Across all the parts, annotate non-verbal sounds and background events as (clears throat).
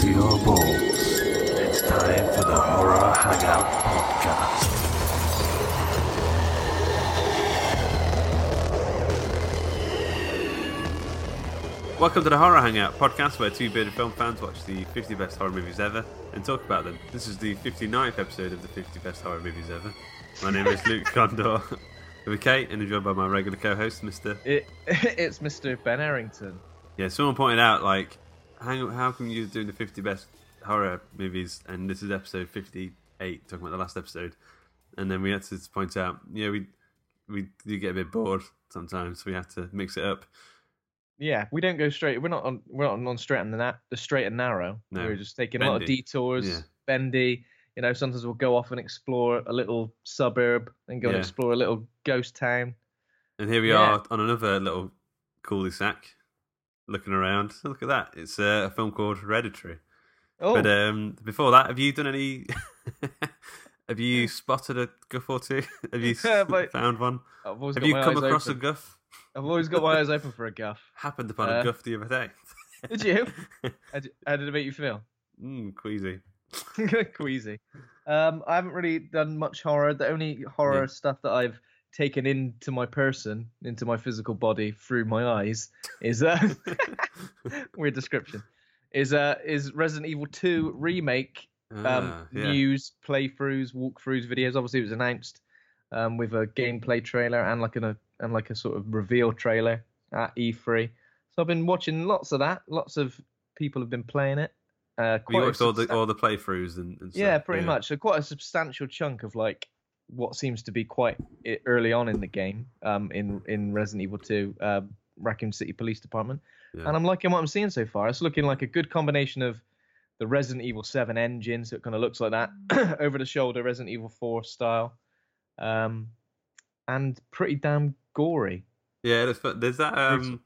Hang to your balls. It's time for the Horror Hangout Podcast. Welcome to the Horror Hangout podcast, where two bearded film fans watch the 50 best horror movies ever and talk about them. This is the 59th episode of the 50 best horror movies ever. My name is Luke (laughs) Condor. (laughs) With Kate, and I'm joined by my regular co-host, Mr. It, (laughs) it's Mr. Ben Errington. Yeah, someone pointed out like, hang, how come you're doing the 50 best horror movies, and this is episode 58, talking about the last episode, and then we had to point out, yeah, we we do get a bit bored sometimes, so we have to mix it up. Yeah, we don't go straight. We're not on. We're not on straight and the, na- the straight and narrow. No. We're just taking a lot of detours, Yeah. bendy. You know, sometimes we'll go off and explore a little suburb, and go and explore a little ghost town. And here we Yeah. are on another little cul-de-sac, looking around. Look at that! It's uh, a film called Hereditary. Oh, But um, before that, have you done any? (laughs) have you spotted a guff or two? (laughs) Have you (laughs) Yeah, found one? Have you come across open. a guff? I've always got my eyes open for a guff. Happened upon a Uh, guff the other day. Did you? How did, how did it make you feel? mm, queasy. Queasy. Um, I haven't really done much horror. The only horror Yeah. stuff that I've taken into my person, into my physical body through my eyes, is uh, (laughs) weird description. Is uh is Resident Evil 2 remake um Ah, yeah. news, playthroughs, walkthroughs, videos. Obviously, it was announced um with a gameplay trailer and like an a and like a sort of reveal trailer at E3. So I've been watching lots of that. Lots of people have been playing it. Uh, you quite a watched all the substan- all the playthroughs and, and stuff? yeah, pretty much. So quite a substantial chunk of like what seems to be quite early on in the game, um, in in Resident Evil 2, uh, Raccoon City Police Department, Yeah. and I'm liking what I'm seeing so far. It's looking like a good combination of the Resident Evil 7 engine, so it kind of looks like that (clears throat) over the shoulder Resident Evil 4 style, um, and pretty damn gory. Yeah, there's, that um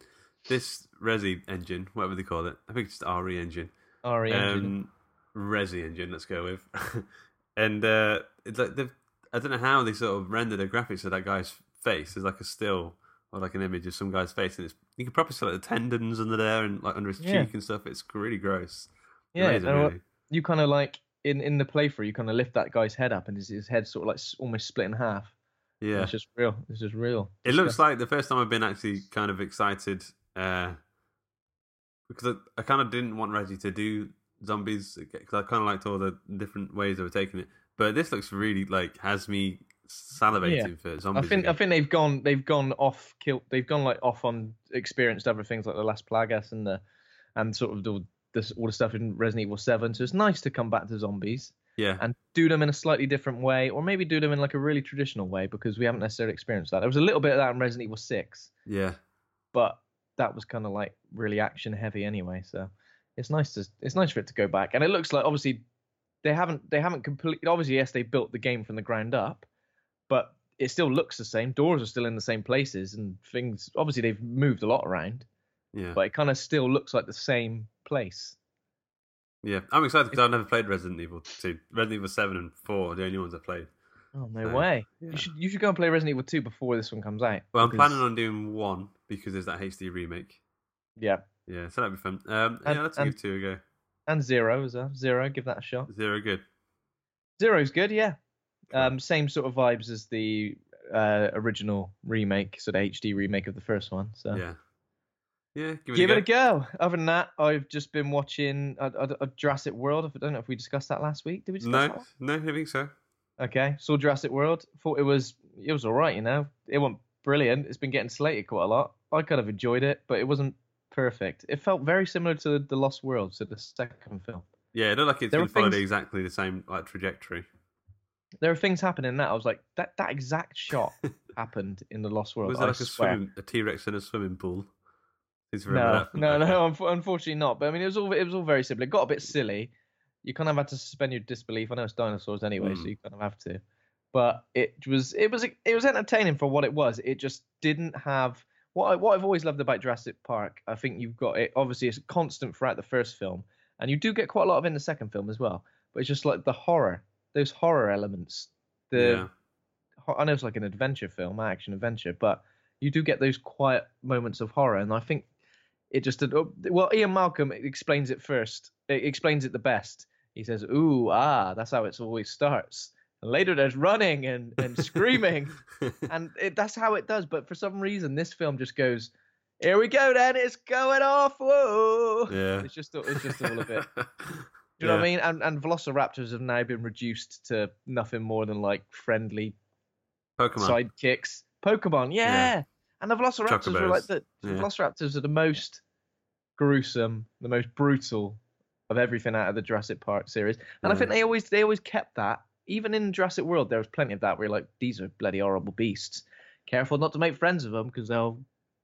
this Resi engine, whatever they call it. I think it's just RE engine. RE E engine. Um, Resi engine. Let's go with. (laughs) and uh, it's like they've. I don't know how they sort of render the graphics of that guy's face. There's like a still or like an image of some guy's face, and it's you can probably see like the tendons under there and like under his Yeah. cheek and stuff. It's really gross. yeah, Amazing, and what- really. you kind of like in in the playthrough, you kind of lift that guy's head up, and his his head sort of like almost split in half. Yeah, It's just real. It's just real. It looks like the first time I've been actually kind of excited uh, because I, I kind of didn't want Reggie to do zombies because I kind of liked all the different ways they were taking it. But this looks really like has me salivating for zombies. I think I think they've gone they've gone off kill they've gone like off on experienced other things like the Las Plagas and the and sort of the this all the stuff in Resident Evil Seven. So it's nice to come back to zombies yeah, and do them in a slightly different way, or maybe do them in like a really traditional way because we haven't necessarily experienced that. There was a little bit of that in Resident Evil Six, yeah, but that was kind of like really action heavy anyway. So it's nice to it's nice for it to go back, and it looks like obviously they haven't they haven't completely obviously yes they built the game from the ground up, but it still looks the same. Doors are still in the same places, and things. Obviously, they've moved a lot around, Yeah, but it kind of still looks like the same place. yeah. I'm excited because I've never played Resident Evil 2. Resident Evil 7 and 4 are the only ones I've played. Oh no So, way! yeah. You should you should go and play Resident Evil 2 before this one comes out. Well, I'm because- planning on doing one because there's that HD remake. Yeah, Yeah, so that'd be fun. Um, And- yeah, let's and- give two a go. And Zero as well. Zero, give that a shot. Zero good. Zero's good, yeah. Um, same sort of vibes as the uh, original remake, sort of HD remake of the first one. So Yeah. Yeah, give it give a it a go. go. Other than that, I've just been watching a, uh, uh, Jurassic World. I don't know if we discussed that last week. Did we discuss No, that? no, I think so. Okay, saw Jurassic World. Thought it was it was all right. You know, it wasn't brilliant. It's been getting slated quite a lot. I kind of enjoyed it, but it wasn't perfect. It felt very similar to the Lost World, so the second film. Yeah, it looked like it's There been followed things- exactly the same like trajectory. There are things happening in that. I was like, that that exact shot (laughs) happened in the Lost World. Was there I like a swear. swimming, a T Rex in a swimming pool? No, no, no. unf- Unfortunately, not. But I mean, it was all it was all very simple. It got a bit silly. You kind of had to suspend your disbelief. I know it's dinosaurs anyway, so Mm. you kind of have to. But it was it was it was entertaining for what it was. It just didn't have what I, what I've always loved about Jurassic Park. I think you've got it. Obviously, it's constant throughout the first film, and you do get quite a lot of in the second film as well. But it's just like the horror, those horror elements. The Yeah. I know it's like an adventure film, action adventure, but you do get those quiet moments of horror, and I think it just did. oh, Well, Ian Malcolm explains it first. It explains it the best. He says, "Ooh, ah, that's how it always starts." And later, there's running and and screaming, (laughs) and it, that's how it does. But for some reason, this film just goes, "Here we go, then it's going off." Whoa! yeah. It's just it's just all a bit. (laughs) Do you know what I mean? And and Velociraptors have now been reduced to nothing more than like friendly Pokemon. sidekicks. Pokemon, yeah. Yeah. And the Velociraptors were like the, Yeah. Velociraptors are the most gruesome, the most brutal of everything out of the Jurassic Park series. And I think they always they always kept that. Even in Jurassic World, there was plenty of that where you're like, these are bloody horrible beasts. Careful not to make friends with them because they'll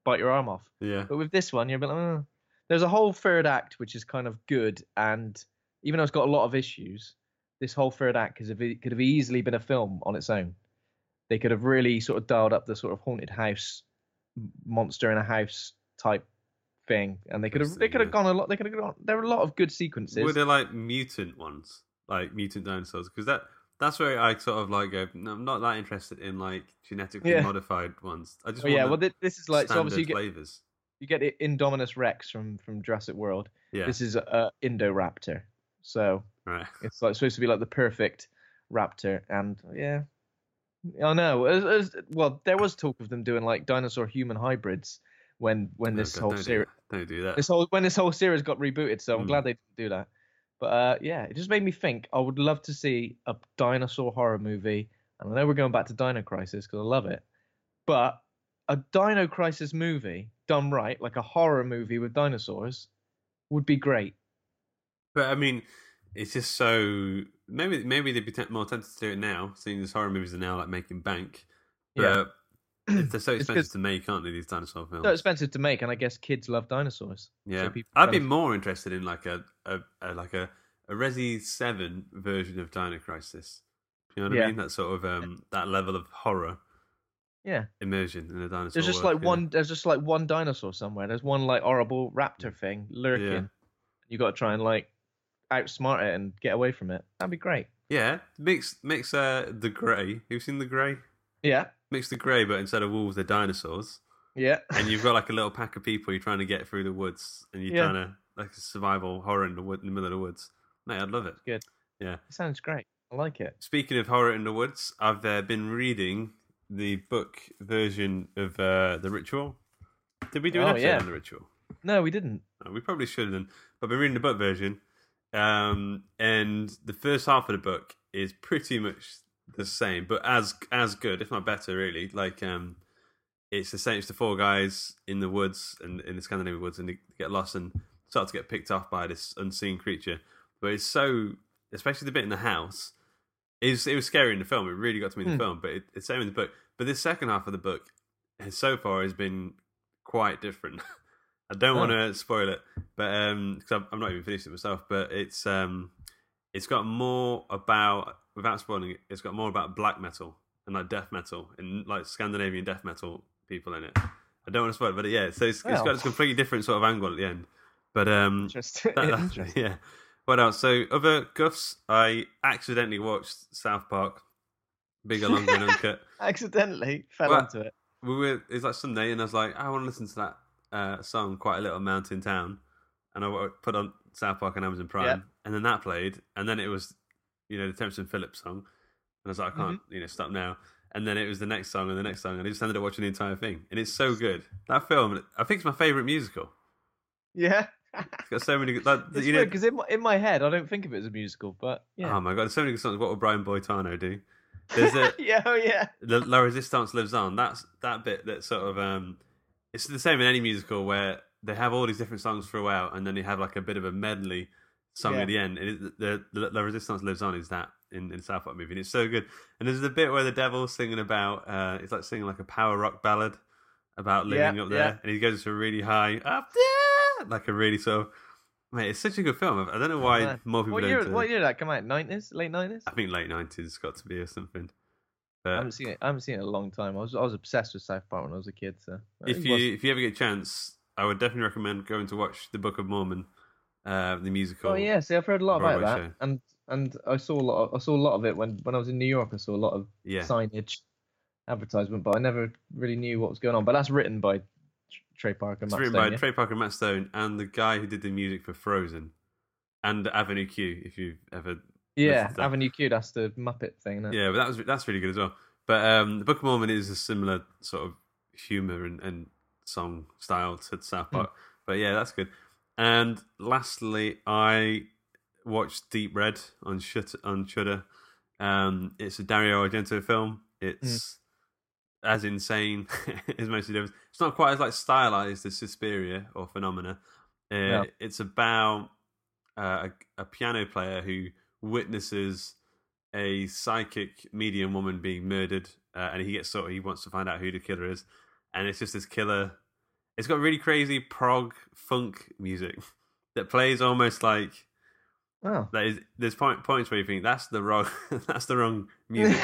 bite your arm off. Yeah. But with this one, you're like, "Oh." there's a whole third act which is kind of good, and even though it's got a lot of issues, this whole third act could have, easily been a film on its own. They could have really sort of dialed up the sort of haunted house, monster in a house type thing, and they could have they could have Yeah. gone a lot. They could have gone. There were a lot of good sequences. Were there like mutant ones, like mutant dinosaurs? Because that that's where I sort of like go. "No, I'm not that interested in like genetically Yeah. modified ones. I just Oh, want yeah, well, this is like so obviously you get flavors. you get the Indominus Rex from from Jurassic World. Yeah, This is a Indoraptor, so right. (laughs) It's like supposed to be like the perfect raptor, and yeah, I know. Well, there was talk of them doing like dinosaur human hybrids when when Oh, this God, whole don't series that. Don't do that. this whole when this whole series got rebooted. So I'm Mm. glad they didn't do that. But uh, yeah, it just made me think. I would love to see a dinosaur horror movie, and I know we're going back to Dino Crisis because I love it, but a Dino Crisis movie done right, like a horror movie with dinosaurs, would be great. But I mean, it's just so maybe maybe they'd be t- more tempted to do it now, seeing as horror movies are now like making bank. Yeah. But if they're so (clears throat) expensive to make, aren't they? These dinosaur films. So expensive to make, and I guess kids love dinosaurs. yeah, so I'd be of- more interested in like a, a, a like a a Resi Seven version of Dino Crisis. You know what Yeah. I mean? That sort of um that level of horror Yeah. immersion in a dinosaur. There's just world, like yeah. one. There's just like one dinosaur somewhere. There's one like horrible raptor thing lurking. Yeah. You got to try and like outsmart it and get away from it. That'd be great. Yeah, mix mix uh the grey. You've seen the grey? Yeah. Mix the grey, but instead of wolves, they're dinosaurs. Yeah. and you've got like a (laughs) little pack of people you're trying to get through the woods, and you're Yeah. trying to like a survival horror in the wood in the middle of the woods. Mate, I'd love it. Good. Yeah. It sounds great. I like it. Speaking of horror in the woods, I've uh, been reading the book version of uh, the Ritual. Did we do an Oh, episode yeah. on the Ritual? No, we didn't. We probably should have. But I've been reading the book version, um, and the first half of the book is pretty much the same, but as as good, if not better, really. Like, um, it's the same. It's the four guys in the woods and in the Scandinavian woods, and they get lost and start to get picked off by this unseen creature. But it's so, especially the bit in the house. It was, it was scary in the film. It really got to me in the Hmm. film, but it, it's same in the book. But this second half of the book, has, so far, has been quite different. (laughs) I don't Oh. want to spoil it, but um, because I'm, I'm not even finished it myself. But it's um, it's got more about without spoiling it. It's got more about black metal and like death metal and like Scandinavian death metal people in it. I don't want to spoil it, but yeah, so it's, it's Well. got this completely different sort of angle at the end. But um, Interesting. that- that- Interesting. (laughs) yeah. What else? So other guffs, I accidentally watched South Park, bigger, longer, and uncut. (laughs) Accidentally fell Well, into it. we were it was like Sunday, and I was like, I want to listen to that uh, song, "Quite a Little Mountain Town," and I put on South Park on Amazon Prime, Yeah. and then that played, and then it was, you know, the Terrance and Phillips song, and I was like, I can't, Mm-hmm. you know, stop now. And then it was the next song and the next song, and I just ended up watching the entire thing, and it's so good. That film, I think it's my favorite musical. Yeah. It's got so many good, like, (laughs) It's you know, because in my, in my head I don't think of it as a musical, but yeah. oh my god, there's so many good songs. What would Brian Boitano do? There's a, (laughs) yeah, oh yeah. the La Resistance lives on. That's that bit that sort of um, it's the same in any musical where they have all these different songs throughout, and then you have like a bit of a medley song Yeah. at the end. It, the, the La Resistance lives on is that in in South Park movie, and it's so good. And there's the bit where the devil's singing about uh, it's like singing like a power rock ballad about living Yeah, up there, yeah. and he goes to a really high up there, like a really sort of. Mate, it's such a good film. I don't know why Man. more people What don't. year, what year did that come out? Nineties, late nineties. I think late nineties has got to be or something. I haven't seen it. I haven't seen it in a long time. I was I was obsessed with South Park when I was a kid. So if you if you ever get a chance, I would definitely recommend going to watch the Book of Mormon, uh, the musical. oh yeah, see, I've heard a lot about that, show. and and I saw a lot. Of, I saw a lot of it when when I was in New York. I saw a lot of yeah. signage, advertisement, but I never really knew what was going on. But that's written by Trey Parker. It's Matt written Stone, by yeah? Trey Parker, and Matt Stone, and the guy who did the music for Frozen, and Avenue Q. If you've ever Yeah. Avenue Q. That's the Muppet thing. Isn't it? yeah, but that was that's really good as well. But um, the Book of Mormon is a similar sort of humor and, and song style to South Park. But yeah, that's good. And lastly, I watched Deep Red on Shut on Shudder. Um, it's a Dario Argento film. It's as insane as most of the them. It's not quite as like stylized as Suspiria or Phenomena. Uh, No. It's about uh, a, a piano player who witnesses a psychic medium woman being murdered, uh, and he gets sort of he wants to find out who the killer is, and it's just this killer. It's got really crazy prog funk music that plays almost like Oh. that is. There's point, points where you think that's the wrong that's the wrong music.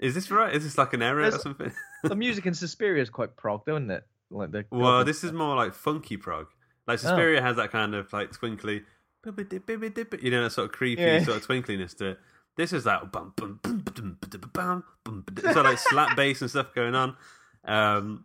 is this right? Is this like an error or something? the music in Suspiria is quite prog, though, isn't it? Like the Well, this is more like funky prog. Like Oh. Suspiria has that kind of like twinkly, you know, that sort of creepy Yeah. sort of twinkliness to it. This is like bum bum bum bum bum bum bum. So like slap bass and stuff going on. Um,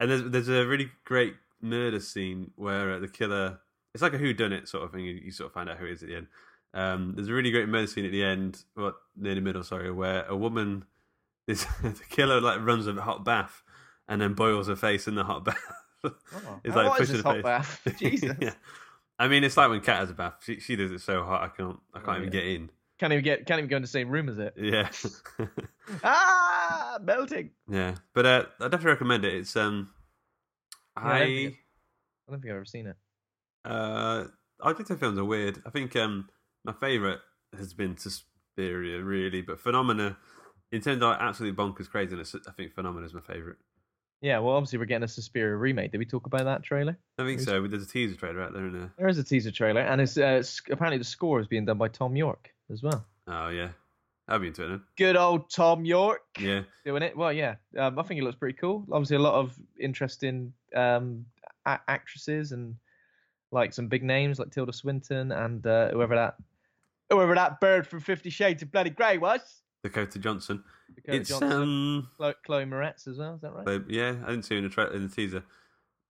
and there's there's a really great murder scene where uh, the killer. It's like a who done it sort of thing. You, you sort of find out who it is at the end. Um, there's a really great murder scene at the end, well, near the middle, sorry, where a woman, (laughs) this the killer like runs a hot bath and then boils her face in the hot bath. Oh. (laughs) It's Oh, like what is pushing this the hot face. bath? (laughs) Jesus. yeah. I mean, it's like when Kat has a bath. She she does it so hot I can't I can't Oh, even yeah. get in. Can't even get. Can't even go in the same room as it. Yeah, (laughs) Ah, melting. yeah. But uh, I definitely recommend it. It's um, Yeah, I don't think I it- I don't think I've ever seen it. uh, Argento films are weird. I think um, my favorite has been Suspiria, really, but Phenomena. In terms of absolute bonkers craziness, I think Phenomena is my favorite. Yeah, well, obviously we're getting a Suspiria remake. Did we talk about that trailer? I think so. There's a teaser trailer out there, isn't there? There is a teaser trailer, and it's uh, apparently the score is being done by Thom Yorke as well. Oh yeah, I'll be into it then. Good old Thom Yorke Yeah, doing it. Well, yeah, um, I think it looks pretty cool. Obviously, a lot of interesting um, a- actresses and like some big names like Tilda Swinton and uh, whoever that whoever that bird from Fifty Shades of Bloody Grey was. Dakota Johnson. Dakota it's Johnson, um, Chloe, Chloe Moretz as well. Is that right? But yeah, I didn't see it in the, tra- in the teaser.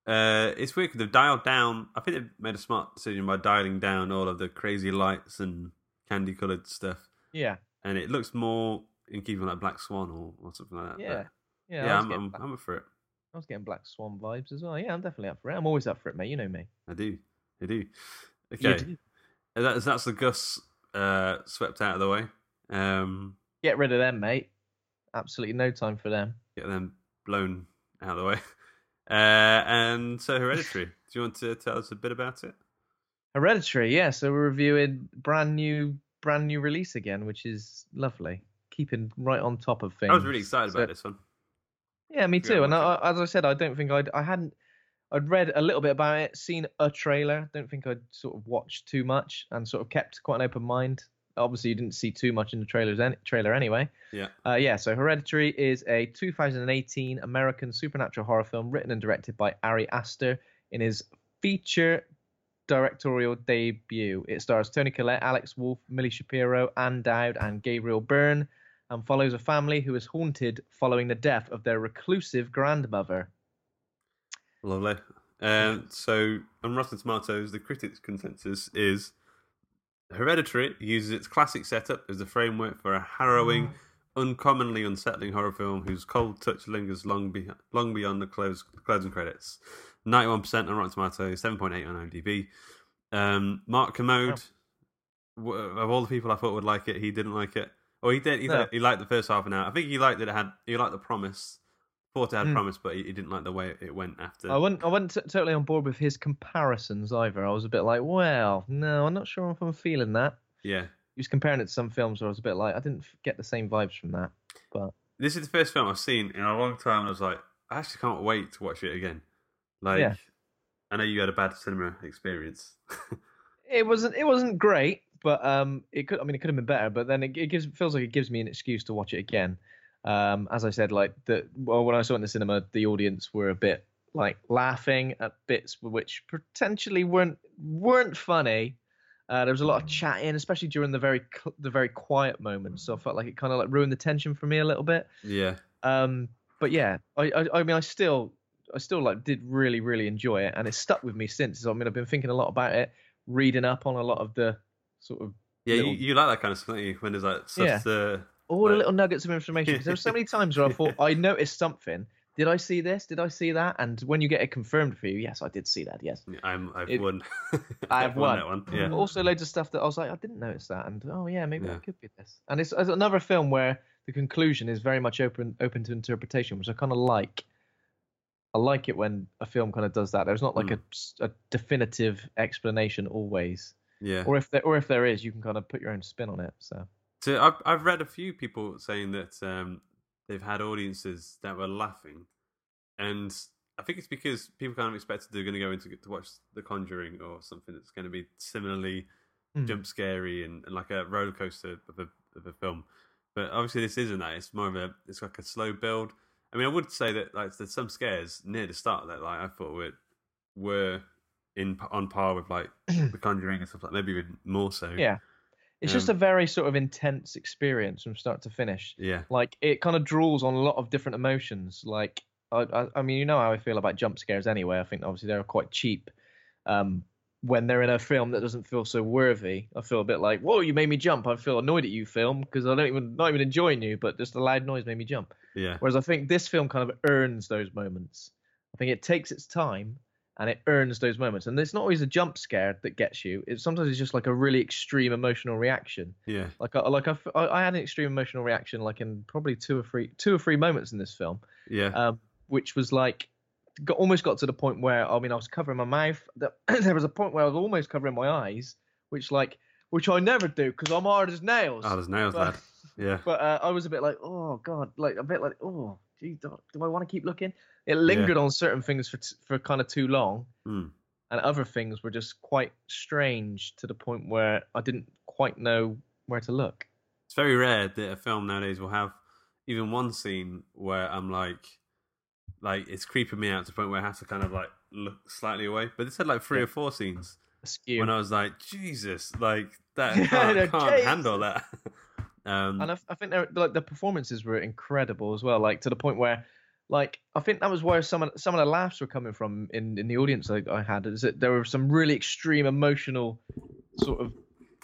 Uh, it's weird 'cause they've dialed down. I think they've made a smart decision by dialing down all of the crazy lights and candy coloured stuff, yeah, and it looks more in keeping with like Black Swan or, or something like that. yeah, But yeah. yeah, I'm, I'm, Black- I'm up for it. I was getting Black Swan vibes as well. Yeah, I'm definitely up for it. I'm always up for it, mate. You know me. I do, I do. Okay, do. That's that's the guffs uh, swept out of the way. Um, Get rid of them, mate. Absolutely no time for them. get them blown out of the way. (laughs) Uh, and so Hereditary. do you want to tell us a bit about it? Hereditary, yeah. So we're reviewing brand new, brand new release again, which is lovely. Keeping right on top of things. I was really excited So- about this one. Yeah, me too. And I, as I said, I don't think I'd, I hadn't, I'd read a little bit about it, seen a trailer. Don't think I'd sort of watched too much, and sort of kept quite an open mind obviously you didn't see too much in the trailers any, trailer anyway. Yeah. Uh, yeah, so Hereditary is a 2018 American supernatural horror film written and directed by Ari Aster in his feature directorial debut. It stars Toni Collette, Alex Wolff, Milly Shapiro, Ann Dowd, and Gabriel Byrne, and follows a family who is haunted following the death of their reclusive grandmother. Lovely. Um, so on Rotten Tomatoes, the critics' consensus is Hereditary uses its classic setup as the framework for a harrowing, uncommonly unsettling horror film whose cold touch lingers long, be- long beyond the close- closing credits. 91% on Rotten Tomatoes, 7.8 on IMDb. Um, Mark Kermode, w- of all the people I thought would like it, he didn't like it. Or he did. He, No. he liked the first half an hour. I think he liked that it had. He liked the promise. Thought it had Mm. promise, but he, he didn't like the way it went after. I wasn't, I wasn't t- totally on board with his comparisons either. I was a bit like, well, no, I'm not sure if I'm feeling that. yeah. He was comparing it to some films where I was a bit like, I didn't get the same vibes from that. But this is the first film I've seen in a long time. I was like, I actually can't wait to watch it again. Like, Yeah. I know you had a bad cinema experience. (laughs) it wasn't it wasn't great, but um, it could I mean it could have been better. But then it, it gives feels like it gives me an excuse to watch it again. Um, as I said, like the well when I saw it in the cinema, the audience were a bit like laughing at bits which potentially weren't weren't funny. Uh, there was a lot of chatting, especially during the very the very quiet moments. So I felt like it kind of like ruined the tension for me a little bit. yeah, Um, but yeah, I, I I mean I still I still like did really really enjoy it, and it's stuck with me since. I mean I've been thinking a lot about it, reading up on a lot of the sort of yeah. Little- You, you like that kind of stuff, don't you? When there's like stuff Yeah. to all the little nuggets of information. Because there were so many times where I thought I (laughs) noticed something. Did I see this? Did I see that? And when you get it confirmed for you, yes, I did see that. Yes, I'm, I've It- won. (laughs) I've won. that one. Yeah, (laughs) also loads of stuff that I was like, I didn't notice that, and oh yeah, maybe Yeah. that could be this. And it's, it's another film where the conclusion is very much open open to interpretation, which I kind of like. I like it when a film kind of does that. There's not like Mm. a a, definitive explanation always, yeah. or if there or if there is, you can kind of put your own spin on it. So So I've I've read a few people saying that um, they've had audiences that were laughing, and I think it's because people kind of expected they're going to go into to watch The Conjuring or something that's going to be similarly Hmm. jump scary and, and like a roller coaster of a of a film. But obviously this isn't that. It's more of a it's like a slow build. I mean, I would say that like there's some scares near the start that like I thought were were in on par with like (clears throat) The Conjuring and stuff like maybe even more so. yeah, it's just a Um, very sort of intense experience from start to finish. yeah, like it kind of draws on a lot of different emotions like I, I, I mean you know how i feel about jump scares anyway i think obviously they're quite cheap um when they're in a film that doesn't feel so worthy i feel a bit like whoa you made me jump. I feel annoyed at you film because i don't even not even enjoying you but just the loud noise made me jump. Yeah. whereas i think this film kind of earns those moments. I think it takes its time and it earns those moments. And it's not always a jump scare that gets you. It's sometimes it's just like a really extreme emotional reaction. Yeah, like, I, like I- I had an extreme emotional reaction, like in probably two or three, two or three moments in this film, yeah. um, which was like, got, almost got to the point where I mean, I was covering my mouth. That (clears throat) there was a point where I was almost covering my eyes, which like, which I never do because I'm hard as nails. Oh, there's nails, (laughs) but, lad. Yeah, but uh, I was a bit like, oh god, like a bit like, oh, gee, do, do I want to keep looking? It lingered on certain things for t- for kind of too long, Hmm. and other things were just quite strange to the point where I didn't quite know where to look. it's very rare that a film nowadays will have even one scene where I'm like, like it's creeping me out to the point where I have to kind of like look slightly away. But this had like three Yeah. or four scenes Askew. when I was like, Jesus, like that (laughs) Yeah, can't, no, can't handle that. (laughs) um, and I, I think they're, like the performances were incredible as well. Like to the point where, like I think that was where some of some of the laughs were coming from in in the audience I, I had. Is that there were some really extreme emotional sort of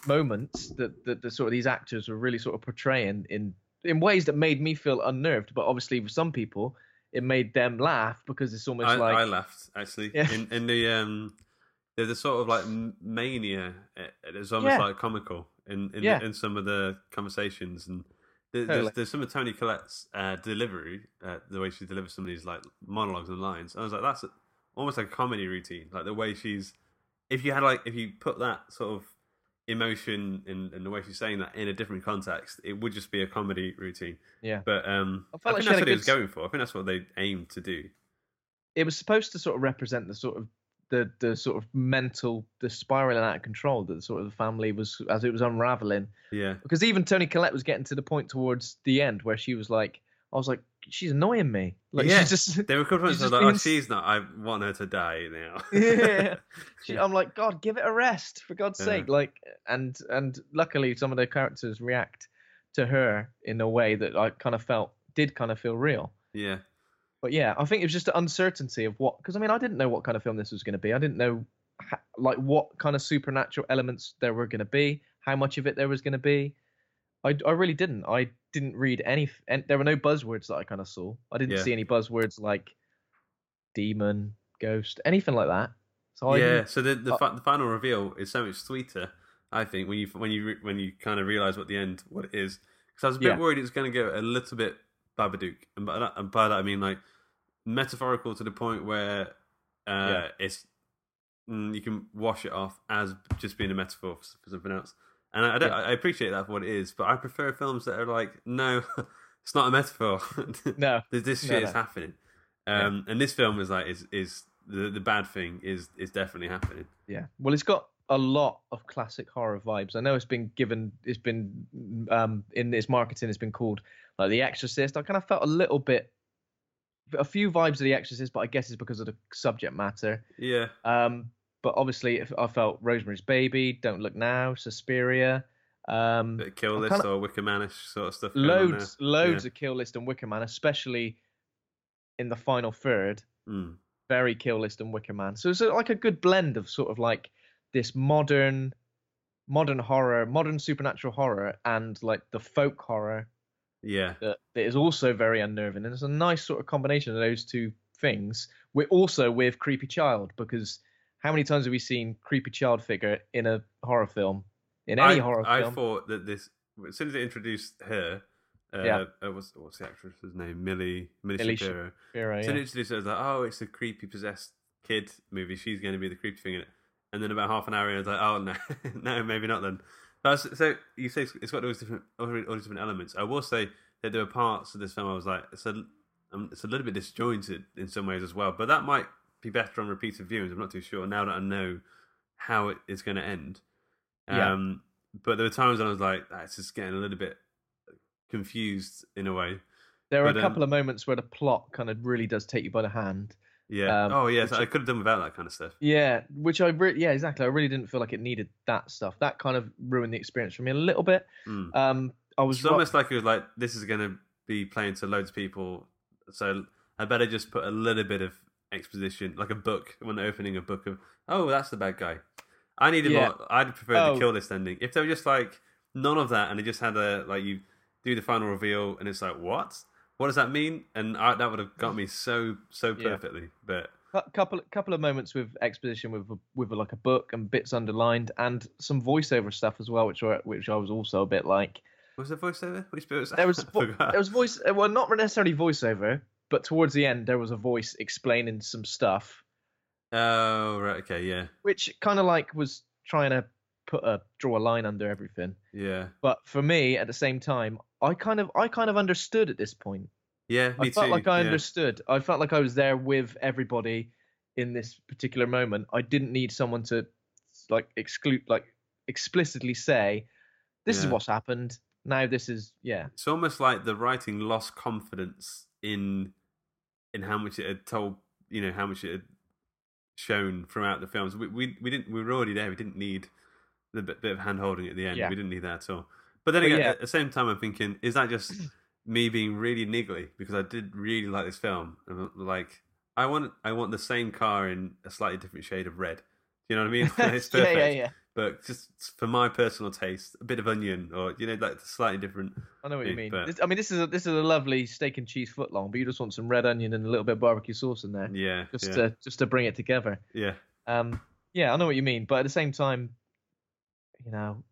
moments that, that the sort of these actors were really sort of portraying in in ways that made me feel unnerved. But obviously, for some people, it made them laugh because it's almost I, like I laughed actually Yeah. in in the um. There's a sort of like mania. It- It's almost Yeah. like comical in in, Yeah. in some of the conversations, and there- Totally. there's, there's some of Toni Collette's uh, delivery, uh, the way she delivers some of these like monologues and lines. I was like, that's almost like a comedy routine, like the way she's. If you had like, if you put that sort of emotion in, in the way she's saying that in a different context, it would just be a comedy routine. yeah. But um, I I, like think that's what it was going for. I think that's what they aimed to do. it was supposed to sort of represent the sort of the the sort of mental the spiraling out of control that the sort of the family was as it was unraveling. Yeah. Because even Toni Collette was getting to the point towards the end where she was like, I was like, she's annoying me. Like yeah. she's just (laughs) There were a couple of times just I was like, oh, she's not. I want her to die now. (laughs) yeah. (laughs) She, I'm like, God, give it a rest for God's Yeah. sake. Like, and and luckily, some of the characters react to her in a way that I kind of felt did kind of feel real. yeah. But yeah, I think it was just the uncertainty of what, because I mean, I didn't know what kind of film this was going to be. I didn't know, ha- like, what kind of supernatural elements there were going to be, how much of it there was going to be. I, I really didn't. I didn't read any, and there were no buzzwords that I kind of saw. I didn't Yeah. see any buzzwords like demon, ghost, anything like that. So I yeah. So the the, uh, the final reveal is so much sweeter. I think when you when you re- when you kind of realize what the end what it is. Because I was a bit Yeah. worried it was going to go a little bit Babadook, and by that, and by that I mean like metaphorical to the point where uh, Yeah. it's mm, you can wash it off as just being a metaphor for, for something else. And I, I, don't, Yeah. I appreciate that for what it is, but I prefer films that are like, no, (laughs) it's not a metaphor. (laughs) No. this, this No, shit is happening. Um, And this film is like is is the the bad thing is is definitely happening. Yeah. Well, it's got a lot of classic horror vibes. I know it's been given, it's been um in its marketing, it's been called like The Exorcist. I kind of felt a little bit, a few vibes of The Exorcist, but I guess it's because of the subject matter. Yeah, Um, but obviously, if I felt Rosemary's Baby, Don't Look Now, Suspiria. Um, kill list kinda- or Wicker Manish sort of stuff. loads, loads Yeah. of Kill List and Wicker Man, especially in the final third. Mm. very Kill List and Wicker Man. So it's like a good blend of sort of like this modern, modern horror, modern supernatural horror, and like the folk horror Yeah, that, that is also very unnerving. And it's a nice sort of combination of those two things. We're also with creepy child because how many times have we seen creepy child figure in a horror film? In any I, horror I film? I thought that this as soon as they introduced her, uh, Yeah. uh, what's what's the actress's name? Millie Millie, Milly Shapiro. Shapiro, So yeah. they introduced her as like, oh, it's a creepy possessed kid movie. She's going to be the creepy thing in it. And then about half an hour in, I was like, oh no, (laughs) no, maybe not then. Was- so you say it's it's got all these different all these different elements. I will say that there were parts of this film I was like, it's a um, it's a little bit disjointed in some ways as well. But that might be better on repeated viewings. I'm not too sure now that I know how it is going to end. Yeah. Um, but there were times when I was like, that's just getting a little bit confused in a way. There are but, a um, couple of moments where the plot kind of really does take you by the hand. Yeah. Um, oh, yeah. which- I could have done without that kind of stuff. Yeah, which I re- yeah exactly. I really didn't feel like it needed that stuff. That kind of ruined the experience for me a little bit. Mm. Um, I was It's ro- almost like it was like this is going to be playing to loads of people, so I better just put a little bit of exposition, like a book when they're opening a book of, oh, that's the bad guy. I needed Yeah. more. I'd prefer Oh. the kill list ending. If they were just like none of that, and they just had a like you do the final reveal, and it's like what? What does that mean? And I, that would have got me so so Yeah. perfectly. But a couple couple of moments with exposition with with like a book and bits underlined and some voiceover stuff as well, which were, which I was also a bit like was there voiceover? Which bit was there was (laughs) vo- there was voice well not necessarily voiceover, but towards the end there was a voice explaining some stuff, Oh right, okay, yeah, which kind of like was trying to put a draw a line under everything. yeah, But for me, at the same time, I kind of I kind of understood at this point. yeah. Me I felt too. like I yeah. understood. I felt like I was there with everybody in this particular moment. I didn't need someone to like exclude, like explicitly say, "This is what's happened." Now this is yeah, It's almost like the writing lost confidence in in how much it had told, you know, how much it had shown throughout the films. We we, we didn't we were already there. We didn't need the bit, bit of hand holding at the end. Yeah. We didn't need that at all. But then But again, yeah. at the same time, I'm thinking, is that just (clears throat) me being really niggly because I did really like this film? And Like, I want I want the same car in a slightly different shade of red. Do you know what I mean? (laughs) it's (laughs) yeah, yeah, yeah. But just for my personal taste, a bit of onion or you know, like slightly different. I know what you mean. but- This, I mean, this is a, this is a lovely steak and cheese footlong, but you just want some red onion and a little bit of barbecue sauce in there, Yeah, just yeah, to just to bring it together. yeah. Um, yeah, I know what you mean, but at the same time, you know,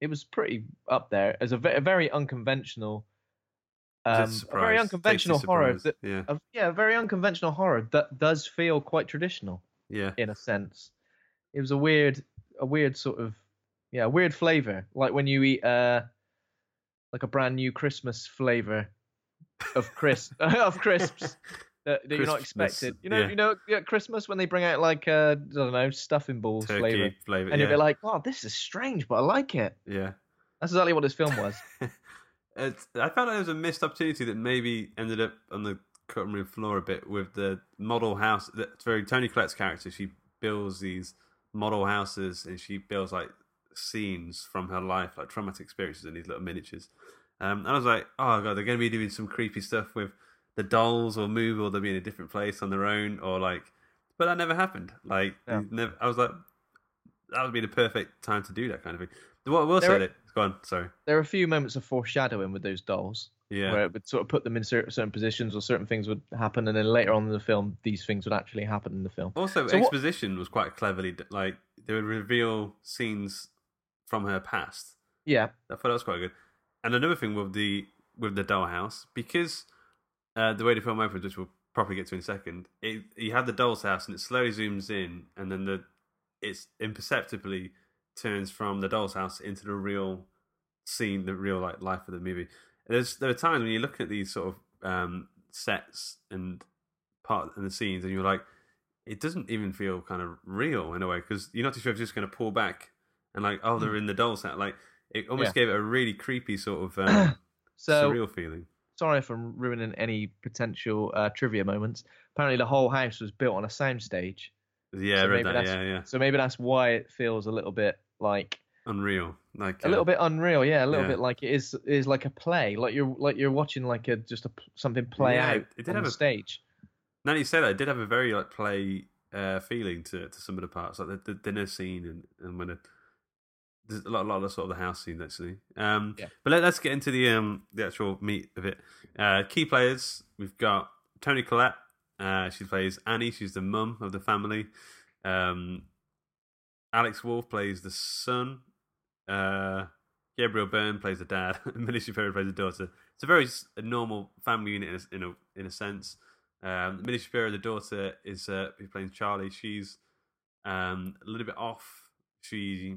it was pretty up there as a, ve- a very unconventional, um, a very unconventional horror. That, yeah, a, yeah, a very unconventional horror that does feel quite traditional yeah, in a sense. It was a weird, a weird sort of, yeah, weird flavor, like when you eat uh, like a brand new Christmas flavor of crisp (laughs) of crisps. that, that you're not expected. You know, yeah. you know, at Christmas when they bring out like uh, I don't know, stuffing balls Turkey flavor, flavor. and yeah. you'll be like, "Oh, this is strange, but I like it." yeah. That's exactly what this film was. (laughs) It's, I found there was a missed opportunity that maybe ended up on the cutting room floor a bit with the model house. That's very Toni Collette's character. She builds these model houses and she builds like scenes from her life, like traumatic experiences in these little miniatures. Um, and I was like, oh god, they're going to be doing some creepy stuff with the dolls, or move, or they'll be in a different place on their own, or like. But that never happened. Like, Yeah. never, I was like, that would be the perfect time to do that kind of thing. What I will There say are- that go on, sorry, there are a few moments of foreshadowing with those dolls. Yeah, Where it would sort of put them in certain positions, or certain things would happen, and then later on in the film, these things would actually happen in the film. Also, So what- exposition was quite cleverly like they would reveal scenes from her past. Yeah, I thought that was quite good. And another thing with the with the dollhouse, because uh, the way the film opens, which we'll probably get to in a second, it, you have the doll's house and it slowly zooms in, and then the it's imperceptibly turns from the doll's house into the real scene, the real like life of the movie. There's there are times when you look at these sort of um, sets and part and the scenes, and you're like, it doesn't even feel kind of real in a way because you're not too sure if it's just going to pull back and like, oh, they're in the doll's house. Like it almost Yeah. gave it a really creepy sort of um, (clears throat) so surreal feeling. sorry if I'm ruining any potential uh, trivia moments. Apparently, the whole house was built on a soundstage. Yeah, I so read maybe that. that's- Yeah, yeah, So maybe that's why it feels a little bit like unreal. Like a little uh, bit unreal. Yeah, a little yeah. bit like it is is like a play. Like you're like you're watching like a just a something play Yeah, out it did on have the a- stage. Now you say that, it did have a very like play uh, feeling to to some of the parts, like the, the dinner scene and and when it, there's a lot, a lot of the sort of the house scene actually. Um, Yeah. But let, us get into the um the actual meat of it. Uh, key players we've got Toni Collette. Uh, she plays Annie. She's the mum of the family. Um, Alex Wolff plays the son. Uh, Gabriel Byrne plays the dad. (laughs) and Milly Shapiro plays the daughter. It's a very a normal family unit in a, in a, in a sense. Um, Perry, the daughter, is uh, who's playing Charlie. She's um, a little bit off. She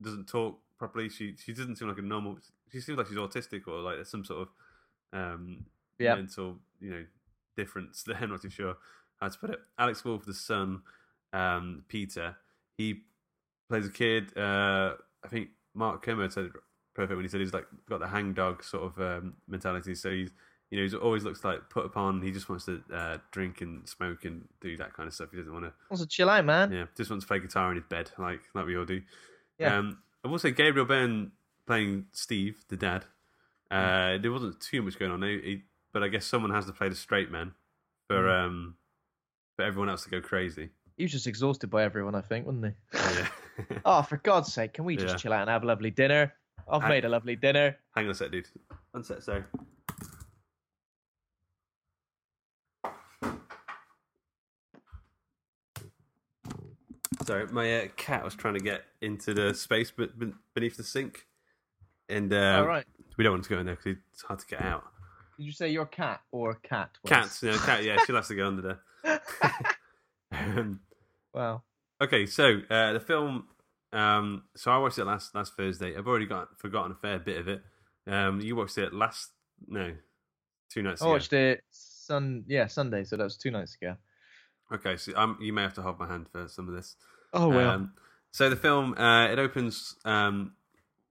doesn't talk properly. She she doesn't seem like a normal. She seems like she's autistic or like there's some sort of um, Yeah. mental you know difference (laughs) there. I'm not too sure how to put it. Alex Wolff, the son, um, Peter, he plays a kid. Uh, I think Mark Kermode said it perfect when he said he's like got the hangdog sort of um, mentality. So he's you know he always looks like put upon. He just wants to uh, drink and smoke and do that kind of stuff. He doesn't want to Also, chill out, man. yeah, just wants to play guitar in his bed, like like we all do. Yeah. Um, I will say Gabriel Byrne playing Steve, the dad. Uh, there wasn't too much going on, he, he- but I guess someone has to play the straight man for Mm. um for everyone else to go crazy. He was just exhausted by everyone, I think, wasn't he? Yeah. (laughs) Oh, for God's sake, can we just Yeah. chill out and have a lovely dinner? I've I- made a lovely dinner. Hang on a sec, dude. One sec, sorry. Sorry, my uh, cat was trying to get into the space be- be- beneath the sink, and uh, All right. we don't want to go in there because it's hard to get out. Did you say your cat or cat? was? Know, cat, yeah, she'll have to go under there. (laughs) um, Wow. okay, so uh, the film. Um, so I watched it last last Thursday. I've already got forgotten a fair bit of it. Um, you watched it last no, two nights I ago. watched it sun yeah Sunday, so that was two nights ago. Okay, so um, you may have to hold my hand for some of this. Oh well. Um, so the film uh, it opens um,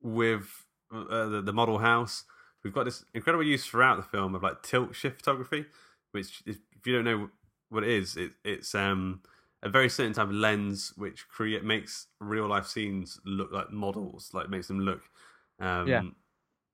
with uh, the, the model house. We've got this incredible use throughout the film of like tilt shift photography, which if if you don't know what it is, it, it's um, a very certain type of lens which create makes real life scenes look like models, like makes them look um, Yeah.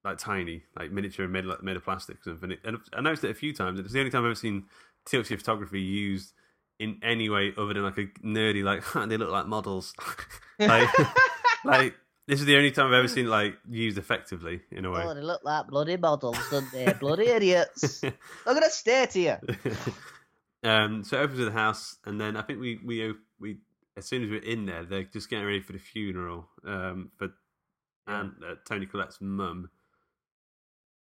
like tiny, like miniature made, like, made of plastic. And, something. And I noticed it a few times. It's the only time I've ever seen tilt shift photography used in any way other than like a nerdy, like (laughs) they look like models. (laughs) like, (laughs) like this is the only time I've ever seen like used effectively in a way. Oh, they look like bloody models, don't they? bloody idiots. Look at that to here. Um, so it opens with the house, and then I think we we we as soon as we're in there, they're just getting ready for the funeral um, for and uh, Toni Collette's mum.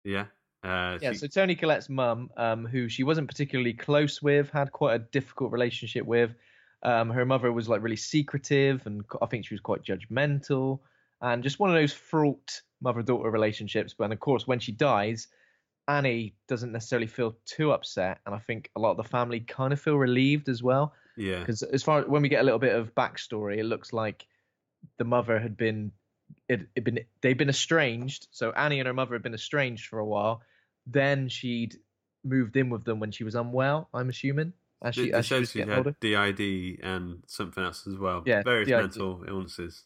Yeah, uh, yeah, she- so Toni Collette's mum, um, who she wasn't particularly close with, had quite a difficult relationship with. Um, her mother was like really secretive, and I think she was quite judgmental, and just one of those fraught mother-daughter relationships. But and of course, when she dies, Annie doesn't necessarily feel too upset, and I think a lot of the family kind of feel relieved as well. Yeah. Because as far when we get a little bit of backstory, it looks like the mother had been it had been they'd been estranged. So Annie and her mother had been estranged for a while. Then she'd moved in with them when she was unwell. I'm assuming as she as she was she getting had older. DID and something else as well. Yeah, Various DID. mental illnesses.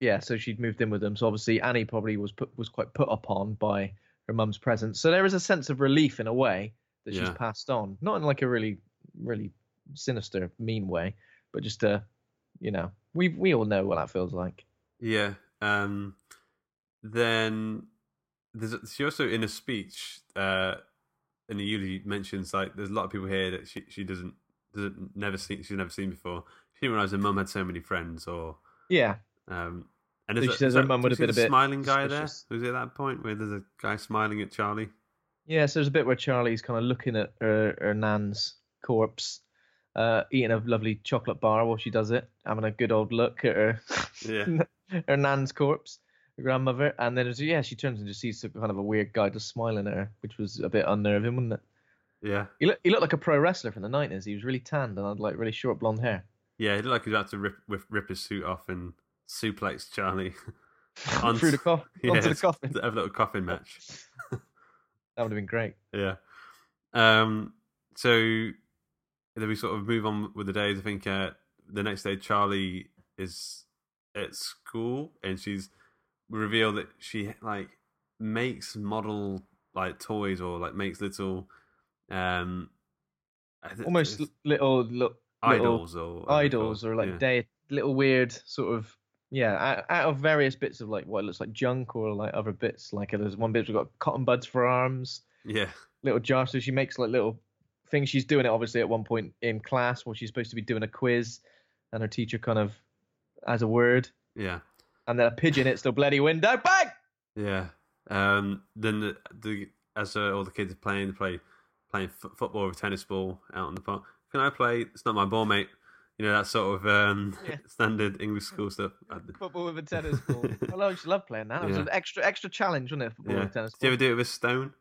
yeah, so she'd moved in with them. So obviously Annie probably was put, was quite put upon by her mum's presence. So there is a sense of relief in a way that she's passed on, not in like a really really sinister, mean way, but just a, you know, we we all know what that feels like. Yeah. Um, then there's she also in a speech uh, in the eulogy mentions like there's a lot of people here that she she doesn't doesn't never seen she's never seen before. She didn't realize her mum had so many friends or Yeah, um. And is she that- says is her mum would have been a bit smiling guy there. suspicious. Was it at that point where there's a guy smiling at Charlie? yeah. So there's a bit where Charlie's kind of looking at her her nan's corpse, uh, eating a lovely chocolate bar while she does it, having a good old look at her Yeah. (laughs) her nan's corpse, her grandmother, and then yeah, she turns and just sees some kind of a weird guy just smiling at her, which was a bit unnerving, wasn't it? Yeah. He looked, he looked like a pro wrestler from the nineties. He was really tanned and had like really short blonde hair. Yeah, he looked like he was about to rip rip, rip his suit off and suplex Charlie (laughs) On- Through the coffin, yeah, (laughs) onto the coffin. Have a little coffin match. (laughs) That would have been great. Yeah. Um. So then we sort of move on with the days. I think uh, the next day Charlie is at school and she's revealed that she like makes model like toys or like makes little um Almost little, little idols or idols or like yeah. day, little weird sort of yeah out, of various bits of like what looks like junk or like other bits. Like there's one bit we've got cotton buds for arms. yeah little jar. So she makes like little things. She's doing it obviously at one point in class where she's supposed to be doing a quiz, and her teacher kind of has a word, yeah and then a pigeon hits the bloody window. Bang! Yeah. Um. Then the, the as uh, all the kids are playing, they play playing f- football with a tennis ball out on the park. Can I play? It's not my ball, mate. You know that sort of um, Yeah. (laughs) standard English school stuff. Football with a tennis ball. I love, playing that. It was Yeah. an extra extra challenge, wasn't it? Football Yeah. with a tennis Do you ever do it with a stone?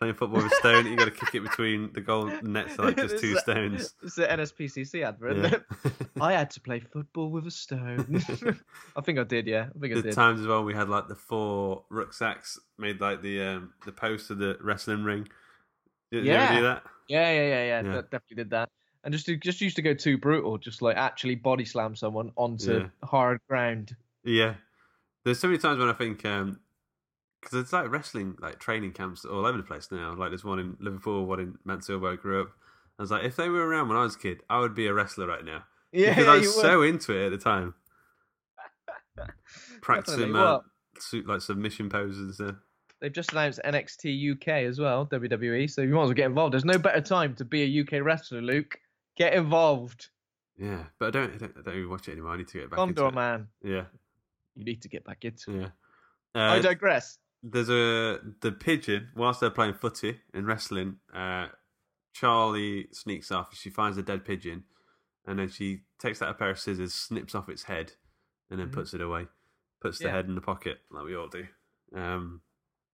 Playing football with a stone, you got to kick it between the goal nets like just two stones. It's the NSPCC advert. Yeah. (laughs) I had to play football with a stone. (laughs) I think I did. Yeah, I think I the did. times as well we had like the four rucksacks made like the um the post of the wrestling ring. Did you ever Yeah. do that? Yeah, yeah, yeah, yeah. Yeah. de- Definitely did that. And just just used to go too brutal, just like actually body slam someone onto Yeah. hard ground. Yeah. There's so many times when I think, um 'cause because it's like wrestling, like training camps all over the place now. Like there's one in Liverpool, one in Mansfield where I grew up. I was like, if they were around when I was a kid, I would be a wrestler right now. Yeah, because (laughs) I you was so into it at the time. (laughs) Practicing uh, like submission poses they've just announced NXT UK as well, WWE. So you might as well get involved. There's no better time to be a UK wrestler, Luke. Get involved, Yeah, but I don't, I don't, I don't even watch it anymore. I need to get back Condor into it. man. Yeah, You need to get back into it. yeah. I Uh, digress. there's a the pigeon whilst they're playing footy and wrestling. Uh, Charlie sneaks off. She finds a dead pigeon, and then she takes out a pair of scissors, snips off its head, and then Mhm. puts it away. Puts the Yeah. head in the pocket like we all do. Um,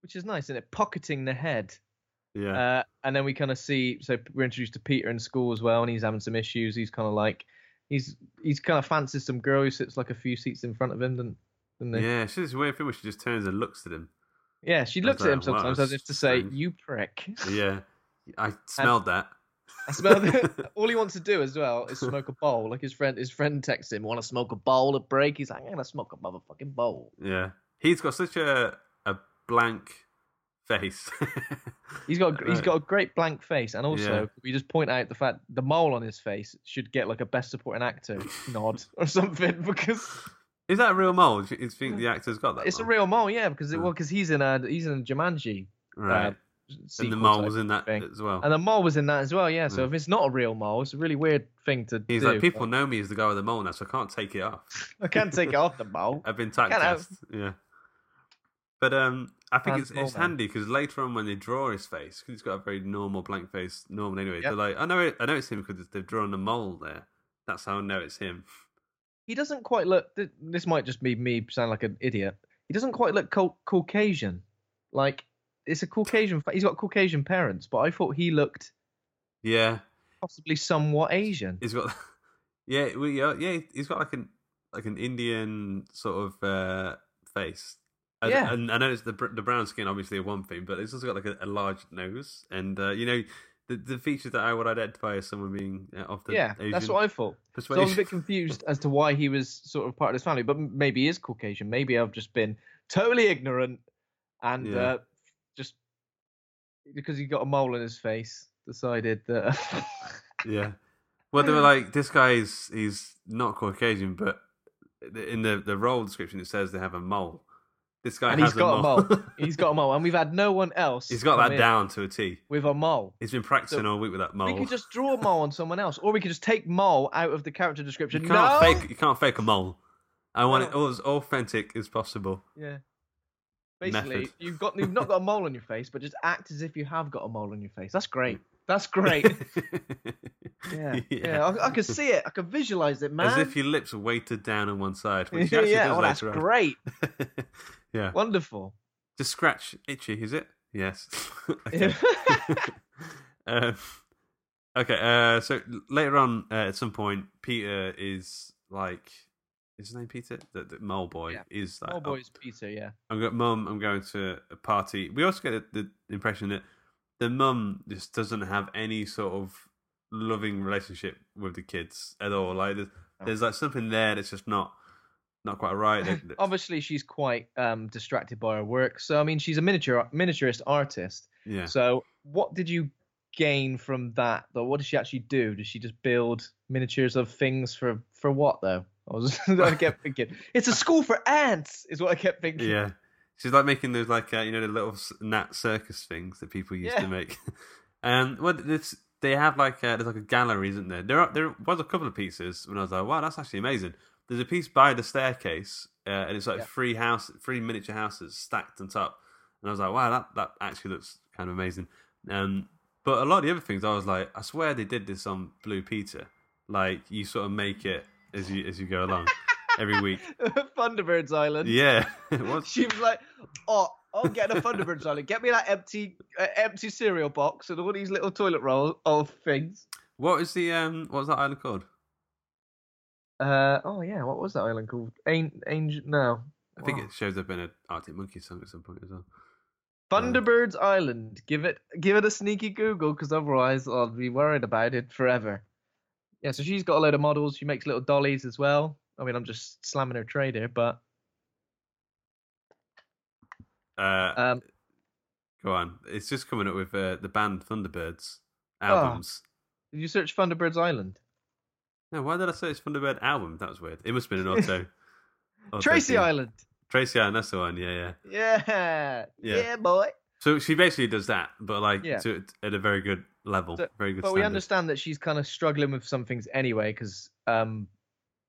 Which is nice, isn't it? Pocketing the head. Yeah, Uh, and then we kind of see, so we're introduced to Peter in school as well, and he's having some issues. He's kind of like, he's he's kind of fancies some girl who sits like a few seats in front of him, doesn't, doesn't he? yeah. She's this weird thing where she just turns and looks at him. Yeah, she looks at him like, wow, sometimes as if to say, strange. "You prick." Yeah, I (laughs) smelled that. I smell it. (laughs) All he wants to do as well is smoke a bowl. Like his friend, his friend texts him, "Want to smoke a bowl at break?" He's like, "I'm gonna smoke a motherfucking bowl." Yeah, he's got such a a blank face. (laughs) He's got a, he's got a great blank face, and also Yeah. we just point out the fact the mole on his face should get like a best supporting actor (laughs) nod or something because Is that a real mole? Do you think the actor's got that? it's a real mole, yeah. Because it, well, because he's in a he's in a Jumanji, right. uh, and the mole was in that thing. as well. and the mole was in that as well, yeah. So Yeah. if it's not a real mole, it's a really weird thing to He's do. like, people know me as the guy with the mole now, so I can't take it off. (laughs) I can't take it off the mole. I've been typecast. Yeah. But um, I think it's, it's handy because later on when they draw his face, because he's got a very normal blank face, normal anyway. Yep. They're like, I know, it, I know it's him because they've drawn a mole there. That's how I know it's him. He doesn't quite look. This might just be me sound like an idiot. He doesn't quite look Cau- Caucasian. Like it's a Caucasian. He's got Caucasian parents, but I thought he looked Yeah, possibly somewhat Asian. he's got. (laughs) Yeah, we yeah, yeah. He's got like an like an Indian sort of uh, face. And, Yeah. and I know it's the the brown skin, obviously, a one thing, but it's also got like a, a large nose, and uh, you know the the features that I would identify as someone being uh, of the yeah, Asian that's what I thought. So I was a bit confused as to why he was sort of part of this family, but maybe he is Caucasian. Maybe I've just been totally ignorant and Yeah. uh, just because he got a mole in his face, decided that. (laughs) Yeah. Well, they were like, this guy is he's not Caucasian, but in the the role description it says they have a mole. This guy and has he's got a mole. mole. (laughs) he's got a mole, and we've had no one else. he's got that down to a T. with a mole. He's been practicing So all week with that mole. We could just draw a mole on someone else, or we could just take mole out of the character description. you can't no! fake you can't fake a mole. I want it No. all as authentic as possible. Yeah. Basically, Method. you've got you've not got a mole on your face, but just act as if you have got a mole on your face. That's great. That's great. (laughs) (laughs) Yeah, yeah. I, I can see it. I can visualize it, man. As if your lips are weighted down on one side, which (laughs) yeah, actually yeah. does Oh, that's on. great. yeah. Wonderful. Just scratch itchy, is it? Yes. okay. um, okay. Uh, so later on, uh, at some point, Peter is like, is his name Peter? The, the mole boy Yeah. is like, Oh, oh, boys, Peter. Yeah. I'm going, mum. I'm going to a party. We also get the, the impression that the mum just doesn't have any sort of loving relationship with the kids at all. Like there's, there's like something there that's just not not quite right. (laughs) Obviously, she's quite um, distracted by her work. So, I mean, she's a miniature miniaturist artist. yeah. So, what did you gain from that? Though, what does she actually do? Does she just build miniatures of things for for what though? (laughs) I was I kept thinking it's a school for ants. Is what I kept thinking. Yeah. She's like making those like uh, you know the little gnat circus things that people used to Yeah. make. (laughs) um, well, this they have like uh, there's like a gallery, isn't there? There are, there was a couple of pieces when I was like, wow, that's actually amazing. There's a piece by the staircase, uh, and it's like Yeah. three house, three miniature houses stacked on top, and I was like, wow, that that actually looks kind of amazing. Um, but a lot of the other things, I was like, I swear they did this on Blue Peter. Like you sort of make it as you as you go along every week. (laughs) Thunderbirds Island. Yeah, (laughs) What's- She was like, "Oh, I'm getting a Thunderbirds Island. Get me that empty, uh, empty cereal box and all these little toilet roll of things." What is the um? What's that island called? Uh, oh yeah, what was that island called? Ain't Angel? No, I think Wow. it shows up in an Arctic Monkey song at some point as well. Thunderbirds Island. Give it, give it a sneaky Google, because otherwise I'll be worried about it forever. Yeah, so she's got a load of models. She makes little dollies as well. I mean, I'm just slamming her trade here, but Uh, um, go on. It's just coming up with uh, the band Thunderbirds Oh. albums. did you search Thunderbirds Island? No, why did I say it's Thunderbird album? That was weird. It must have been an (laughs) auto. auto Tracy thing. Island. Tracy Island. That's the one. Yeah, yeah. Yeah, Yeah. yeah, boy. So she basically does that, but like Yeah. to, at a very good level, So- very good. But we understand that she's kind of struggling with some things anyway, because um,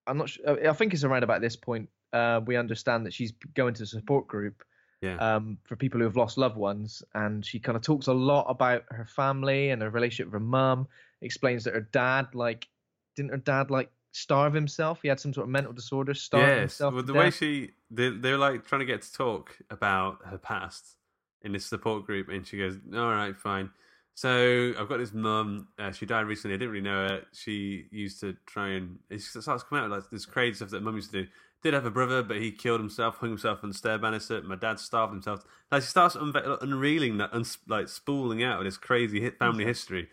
I'm not sure. I think it's around about this point. Uh, we understand that she's going to a support group Yeah. um, for people who have lost loved ones, and she kind of talks a lot about her family and her relationship with her mum. Explains that her dad, like, didn't her dad like starve himself? He had some sort of mental disorder, starve yes. himself. Well, the way death. she they they're like trying to get to talk about her past in this support group, and she goes, "All right, fine." So I've got this mum. Uh, she died recently. I didn't really know her. She used to try and it starts coming out like this crazy stuff that mum used to do. Did have a brother, but he killed himself, hung himself on the stair banister. My dad starved himself. Like she starts unve- unreeling that, uns- like spooling out of this crazy hit family history,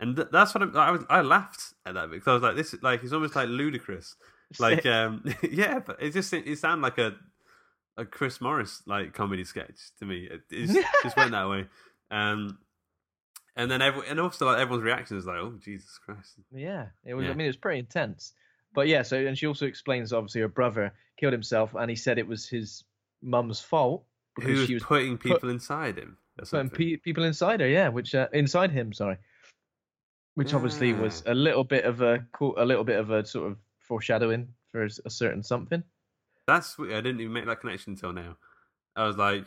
and th- that's what I'm, I was. I laughed at that because I was like, this is like it's almost like ludicrous. Like, um, (laughs) yeah, but it just it sounded like a a Chris Morris like comedy sketch to me. It, it just went that way. Um, and then every, and also like everyone's reaction is like, oh Jesus Christ. Yeah, it was. Yeah. I mean, it was pretty intense. But yeah, so and she also explains obviously her brother killed himself, and he said it was his mum's fault Who was, she was putting put- people inside him? Putting pe- people inside her. Yeah, which uh, inside him, sorry. Which obviously was a little bit of a a little bit of a sort of foreshadowing for a certain something. That's. I didn't even make that connection until now. I was like,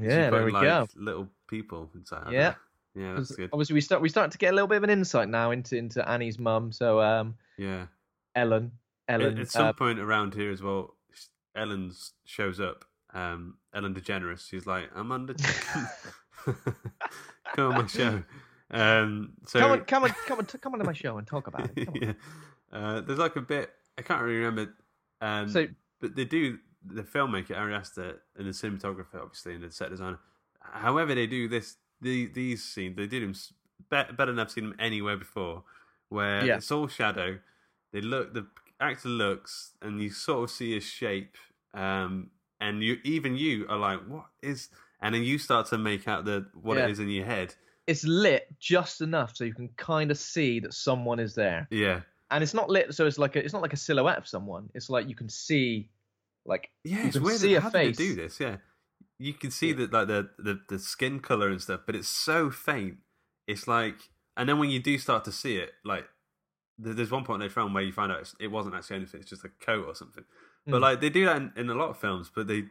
Yeah, there we like, go. Little people inside. Yeah. Yeah, that's good. Obviously, we start we start to get a little bit of an insight now into into Annie's mum. So um, Yeah. Ellen, At, Ellen, at some uh, point around here as well, Ellen shows up. Um, Ellen DeGeneres. She's like, I'm under. (laughs) come on my show. Um, so come on, come on, come on, come on to my show and talk about it. (laughs) Yeah. Uh, there's like a bit I can't really remember. Um, So- but they do the filmmaker Ari Aster and the cinematographer, obviously, and the set designer. However, they do this the, these scenes. They did them s- better than I've seen them anywhere before. Where Yeah. it's all shadow. They look the actor looks, and you sort of see his shape. Um, and you even you are like, what is? And then you start to make out the what Yeah. it is in your head. It's lit just enough so you can kind of see that someone is there, Yeah, and it's not lit so it's like a, it's not like a silhouette of someone. It's like you can see, like Yeah, you it's can weird. see a How face. do this? Yeah, you can see that like the, the the skin color and stuff, but it's so faint. It's like, and then when you do start to see it, like there's one point in the film where you find out it's, it wasn't actually anything; it's just a coat or something. But Mm. like they do that in, in a lot of films, but they,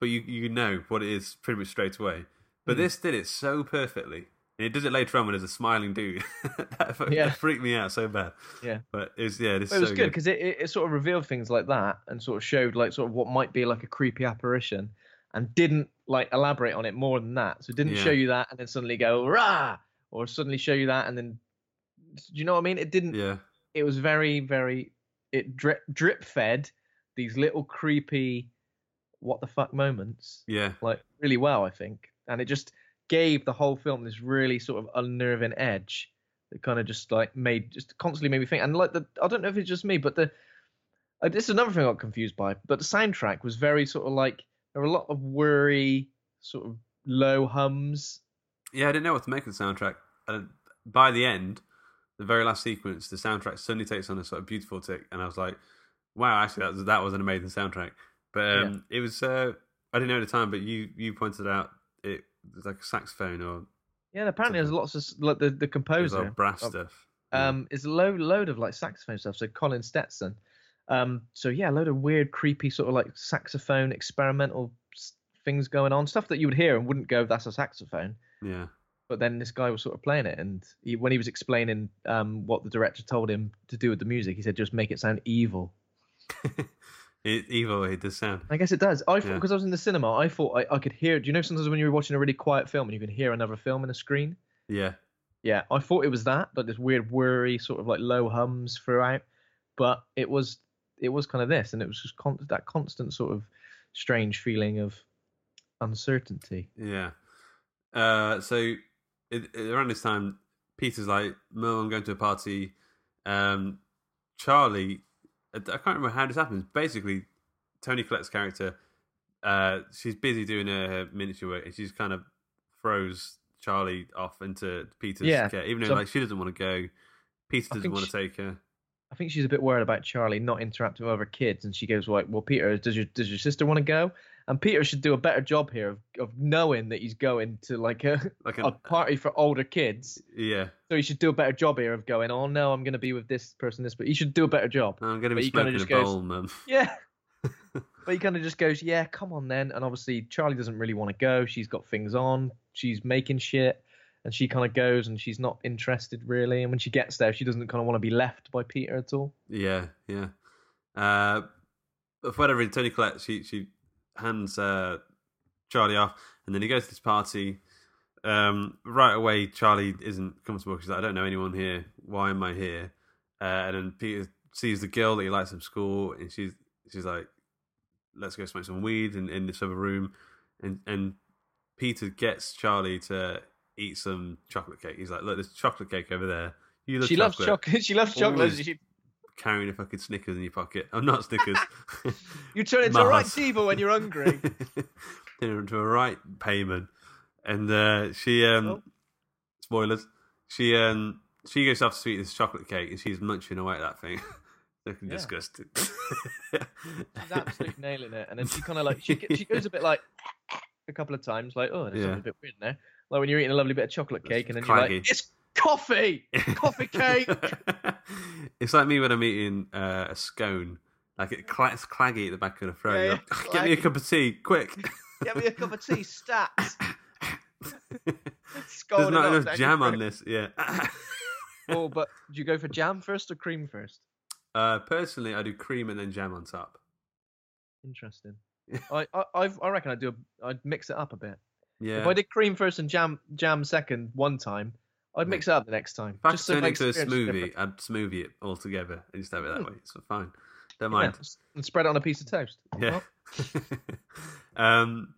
but you you know what it is pretty much straight away. But Mm. this did it so perfectly, and it does it later on when there's a smiling dude. (laughs) that, Yeah. that freaked me out so bad. Yeah. but it's yeah, it's But it was so good because it, it, it sort of revealed things like that and sort of showed like sort of what might be like a creepy apparition and didn't like elaborate on it more than that. So didn't Yeah. show you that and then suddenly go rah or suddenly show you that and then do you know what I mean? It didn't. Yeah, It was very very it drip drip fed these little creepy what the fuck moments yeah, like really well I think and it just gave the whole film this really sort of unnerving edge that kind of just like made just constantly made me think and like the I don't know if it's just me but the uh, this is another thing I got confused by but the soundtrack was very sort of like there were a lot of worry sort of low hums Yeah, I didn't know what to make of the soundtrack. And by the end, the very last sequence, the soundtrack suddenly takes on a sort of beautiful tick, and I was like, "Wow, actually, that was, that was an amazing soundtrack." But um, it was, uh, I didn't know at the time, but you you pointed out it was like a saxophone or yeah apparently there's lots of like the the composer brass stuff. Yeah. um is a load load of like saxophone stuff so colin stetson um so yeah a load of weird creepy sort of like saxophone experimental things going on stuff that you would hear and wouldn't go that's a saxophone yeah, but then this guy was sort of playing it and he, when he was explaining um what the director told him to do with the music he said just make it sound evil it, (laughs) evil. It does sound. i guess it does i thought Yeah. because i was in the cinema i thought I, I could hear do you know sometimes when you're watching a really quiet film and you can hear another film in a screen Yeah, Yeah, I thought it was that, but this weird worry sort of like low hums throughout. But it was it was kind of this, and it was just con- that constant sort of strange feeling of uncertainty. yeah. Uh, so it, it- around this time, Peter's like, "Mo, I'm going to a party." Um, Charlie, I I can't remember how this happens. Basically, Toni Collette's character, uh, she's busy doing her miniature work, and she's kind of throws Charlie off into Peter's Yeah, care, even though so- like she doesn't want to go. Peter doesn't want to take her. I think she's a bit worried about Charlie not interacting with other kids, and she goes like, "Well, Peter, does your does your sister want to go?" And Peter should do a better job here of, of knowing that he's going to like a, (laughs) Like a party for older kids. yeah, So he should do a better job here of going, "Oh no, I'm going to be with this person, this." But he should do a better job. I'm going to be smoking a goes- bowl, mum. (laughs) Yeah. (laughs) but he kind of just goes, yeah, come on then. And obviously, Charlie doesn't really want to go. She's got things on. She's making shit. And she kind of goes and she's not interested really. And when she gets there, she doesn't kind of want to be left by Peter at all. Yeah, yeah. Uh, but for whatever Toni Collette, she she hands uh, Charlie off, and then he goes to this party. Um, right away, Charlie isn't comfortable because like, I don't know anyone here. Why am I here? Uh, and then Peter sees the girl that he likes from school, and she's she's like, "Let's go smoke some weed in, in this other room." And and Peter gets Charlie to eat some chocolate cake. He's like, "Look, there's chocolate cake over there. You love she chocolate." loves chocolate. (laughs) She loves chocolate. She, carrying a fucking Snickers in your pocket. Oh, not Snickers. (laughs) you turn into a right Mars. diva when you're hungry. (laughs) Turn into a right payman. And uh, she, um, Oh. spoilers, she um, she goes off to eat this chocolate cake and she's munching away at that thing. Looking Yeah. disgusted. She's absolutely nailing it. And then she kind of like, she, she goes a bit like, a couple of times, like, oh, there's Yeah. something a bit weird now. Like when you're eating a lovely bit of chocolate cake and then you're like, it's coffee! Coffee cake! (laughs) it's like me when I'm eating uh, a scone. Like it cla- it's claggy at the back of the throat. Yeah, like, Get me a cup of tea, quick. (laughs) Get me a cup of tea, stats. (laughs) There's not enough jam on this. Yeah. Oh, but do you go for jam first or cream first? Uh, personally, I do cream and then jam on top. Interesting. I, I I've, I reckon I'd do a, I'd mix it up a bit. Yeah. If I did cream first and jam jam second one time, I'd mix it up the next time. Just turn it into a smoothie. I'd smoothie it all together and just have it that Hmm. way. It's fine. Don't Yeah, mind. and spread it on a piece of toast. Yeah. (laughs) Um.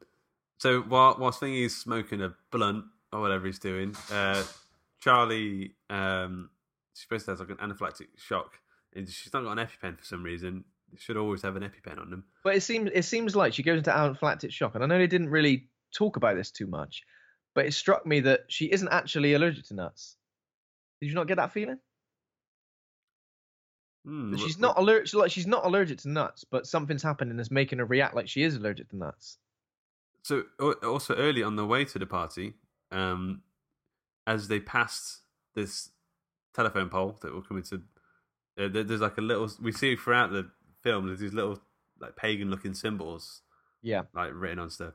So while whilst Thingy's smoking a blunt or whatever he's doing, uh, Charlie um, she's supposed to have like an anaphylactic shock, and she's not got an EpiPen for some reason. They should always have an EpiPen on them. But it seems it seems like she goes into anaphylactic shock, and I know they didn't really talk about this too much, but it struck me that she isn't actually allergic to nuts. Did you not get that feeling? What- she's not allergic. Like she's not allergic to nuts, but something's happening that's making her react like she is allergic to nuts. So also early on the way to the party, um, as they passed this telephone pole that will come into, uh, there's like a little. We see throughout the film there's these little like pagan-looking symbols Yeah. like written on stuff.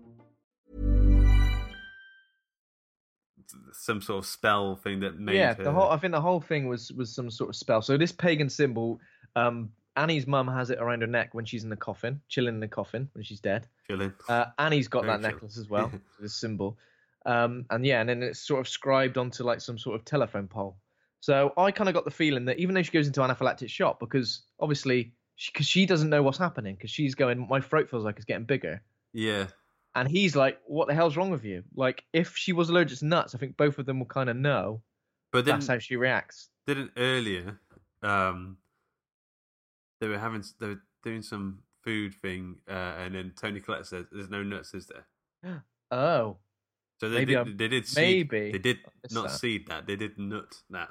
Some sort of spell thing that made yeah, her. the whole I think the whole thing was was some sort of spell. So this pagan symbol, um, Annie's mum has it around her neck when she's in the coffin, chilling in the coffin when she's dead. Chilling. Uh, Annie's got Very that necklace as well, (laughs) this symbol. Um, and yeah, and then it's sort of scribed onto like some sort of telephone pole. So I kind of got the feeling that even though she goes into anaphylactic shock, because obviously because she, doesn't know what's happening, because she's going, my throat feels like it's getting bigger. Yeah. And he's like, what the hell's wrong with you? Like, if she was allergic to nuts, I think both of them will kind of know But then that's how she reacts. didn't earlier um they were having they were doing some food thing uh, and then Toni Collette says there's no nuts is there (gasps) Oh, so they Maybe did I'm- they did seed, maybe they did not that. seed that they did nut that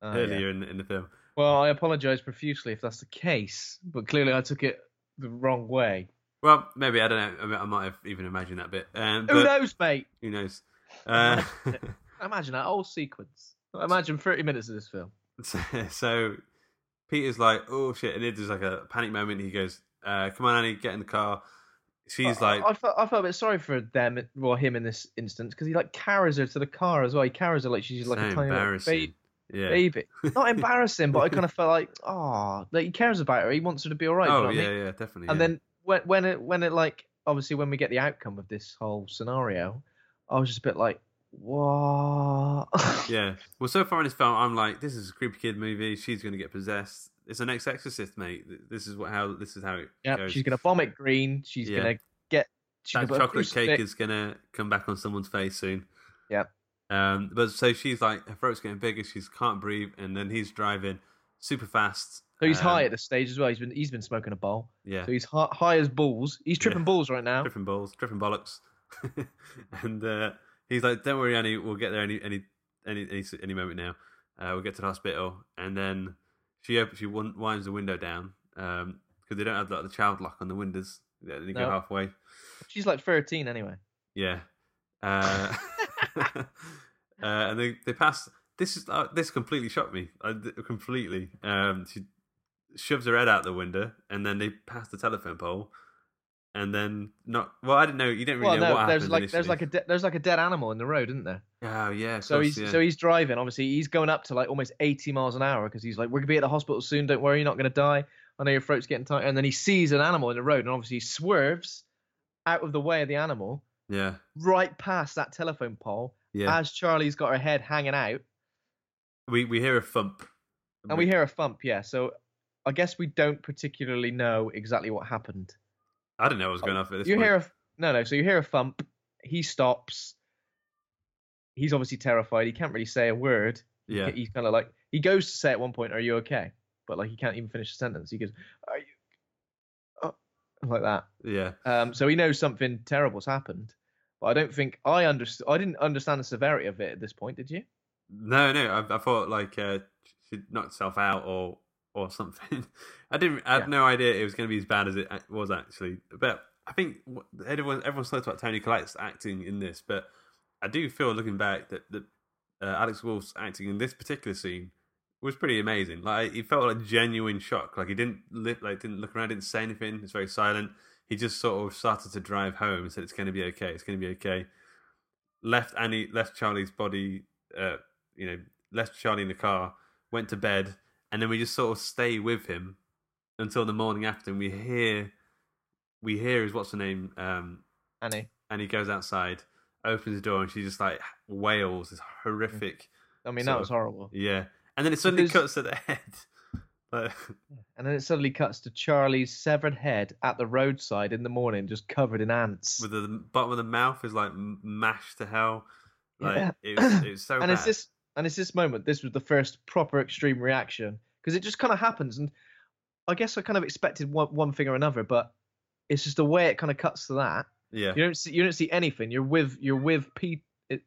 Oh, yeah. earlier in, in the film Well, I apologise profusely if that's the case, but clearly I took it the wrong way. Well maybe I don't know I, mean, I might have even imagined that bit um, Who knows, mate? who knows uh, (laughs) Imagine that whole sequence. Imagine 30 minutes of this film. so, so Peter's like oh shit and there's like a panic moment he goes uh, come on Annie get in the car she's I- like I, felt, I felt a bit sorry for them, well, him in this instance, because he like carries her to the car as well. He carries her like she's like so a tiny little embarrassing ba- yeah baby. Not (laughs) embarrassing, but I kind of felt like, oh, like he cares about her. He wants her to be all right. oh I yeah yeah definitely And yeah. then when when it when it like obviously when we get the outcome of this whole scenario, I was just a bit like, what? (laughs) Yeah. Well, so far in this film, I'm like, this is a creepy kid movie. She's going to get possessed. It's the next Exorcist, mate. This is what how this is how it Yeah, goes. she's gonna vomit green. She's Yeah. gonna get. She's that chocolate cake is going to come back on someone's face soon. Yeah. Um. But so she's like, her throat's getting bigger. She can't breathe, and then he's driving super fast. So he's um, high at this stage as well. He's been he's been smoking a bowl. Yeah. So he's high, high as balls. He's tripping Yeah. balls right now. Tripping balls, tripping bollocks, (laughs) and uh, he's like, "Don't worry, Annie. We'll get there any any any any, any moment now. Uh, we'll get to the hospital." And then she op- she winds the window down because they don't have like, the child lock on the windows. They only go No. halfway. She's like 13 anyway. Yeah. Uh, (laughs) uh, and they they pass. This is uh, this completely shocked me. Th- completely. Um, she shoves her head out the window, and then they pass the telephone pole, and then not. Well, I didn't know. You didn't really well, know no, what there's happened like initially. there's like a de- there's like a dead animal in the road, isn't there? Oh yeah. So course, he's yeah. so he's driving. Obviously, he's going up to like almost 80 miles an hour because he's like, "We're gonna be at the hospital soon. Don't worry, you're not gonna die. I know your throat's getting tight." And then he sees an animal in the road, and obviously he swerves out of the way of the animal, yeah. right past that telephone pole. Yeah. As Charlie's got her head hanging out, we we hear a thump. and we hear a thump. Yeah. So I guess we don't particularly know exactly what happened. I don't know what was going on at this you point. hear a no no. So you hear a thump. He stops. He's obviously terrified. He can't really say a word. He- Yeah. He's kind of like he goes to say at one point, "Are you okay?" But like he can't even finish the sentence. He goes, "Are you?" Oh, like that. Yeah. Um, so he knows something terrible's happened. But I don't think I understood. I didn't understand the severity of it at this point. Did you? No, no. I, I thought like uh, she knocked herself out or or something. (laughs) I didn't. I had Yeah. no idea it was going to be as bad as it was actually. But I think everyone everyone's talked about Toni Collette's acting in this, but I do feel looking back that that uh, Alex Wolff's acting in this particular scene was pretty amazing. Like he felt like genuine shock. Like he didn't li- like didn't look around, didn't say anything. It's very silent. He just sort of started to drive home and said, "It's going to be okay. It's going to be okay." Left Annie, left Charlie's body. Uh, you know, left Charlie in the car, went to bed, and then we just sort of stay with him until the morning after. And we hear, we hear his what's her name, um, Annie. and he goes outside, opens the door, and she just like wails this horrific. I mean, that was of- horrible. Yeah, and then it suddenly Because- cuts to the head. (laughs) And then it suddenly cuts to Charlie's severed head at the roadside in the morning, just covered in ants. with the bottom of the mouth is like mashed to hell. Like Yeah. it, was, it was so and bad. it's this and it's this moment this was the first proper extreme reaction because it just kind of happens and i guess i kind of expected one, one thing or another but it's just the way it kind of cuts to that. Yeah, you don't see you don't see anything. You're with you're with pete it,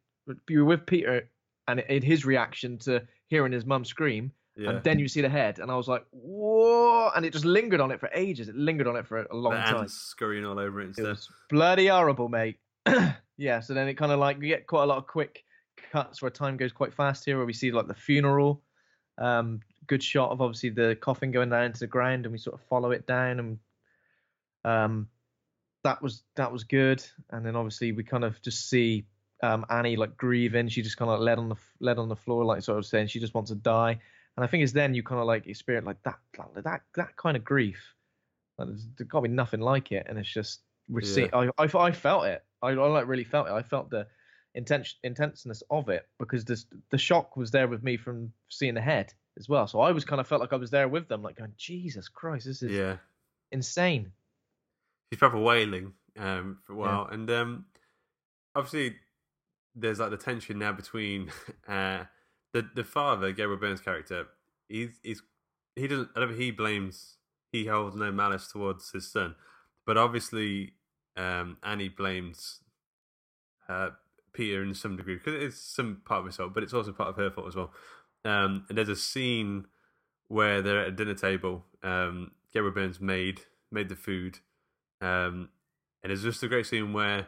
you're with peter and it, it- his reaction to hearing his mum scream yeah. and then you see the head and i was like whoa and it just lingered on it for ages. It lingered on it for a long the time. scurrying all over it it was bloody horrible, mate. (clears throat) yeah, so then it kind of like you get quite a lot of quick cuts where time goes quite fast here, where we see like the funeral. Um, good shot of obviously the coffin going down into the ground, and we sort of follow it down, and um, that was that was good. And then obviously we kind of just see um Annie like grieving. She just kind of led on the led on the floor, like sort of saying she just wants to die. And I think it's then you kind of like experience like that that that, that kind of grief. Like, there's, got to be nothing like it, and it's just we're Yeah. seeing. I, I I felt it. I, I like really felt it. I felt the intense intenseness of it because this the shock was there with me from seeing the head as well. So I was kind of felt like I was there with them, like going, Jesus Christ, this is Yeah, insane. He's proper wailing um, for a Yeah. while, and um, obviously there's like the tension now between (laughs) uh, the the father, Gabriel Byrne's character. He's he's he doesn't. I don't think he blames. He holds no malice towards his son, but obviously um, Annie blames uh, Peter in some degree because it's some part of his fault, but it's also part of her fault as well. Um, and there's a scene where they're at a dinner table. Um, Gabriel Byrne's made made the food, um, and it's just a great scene where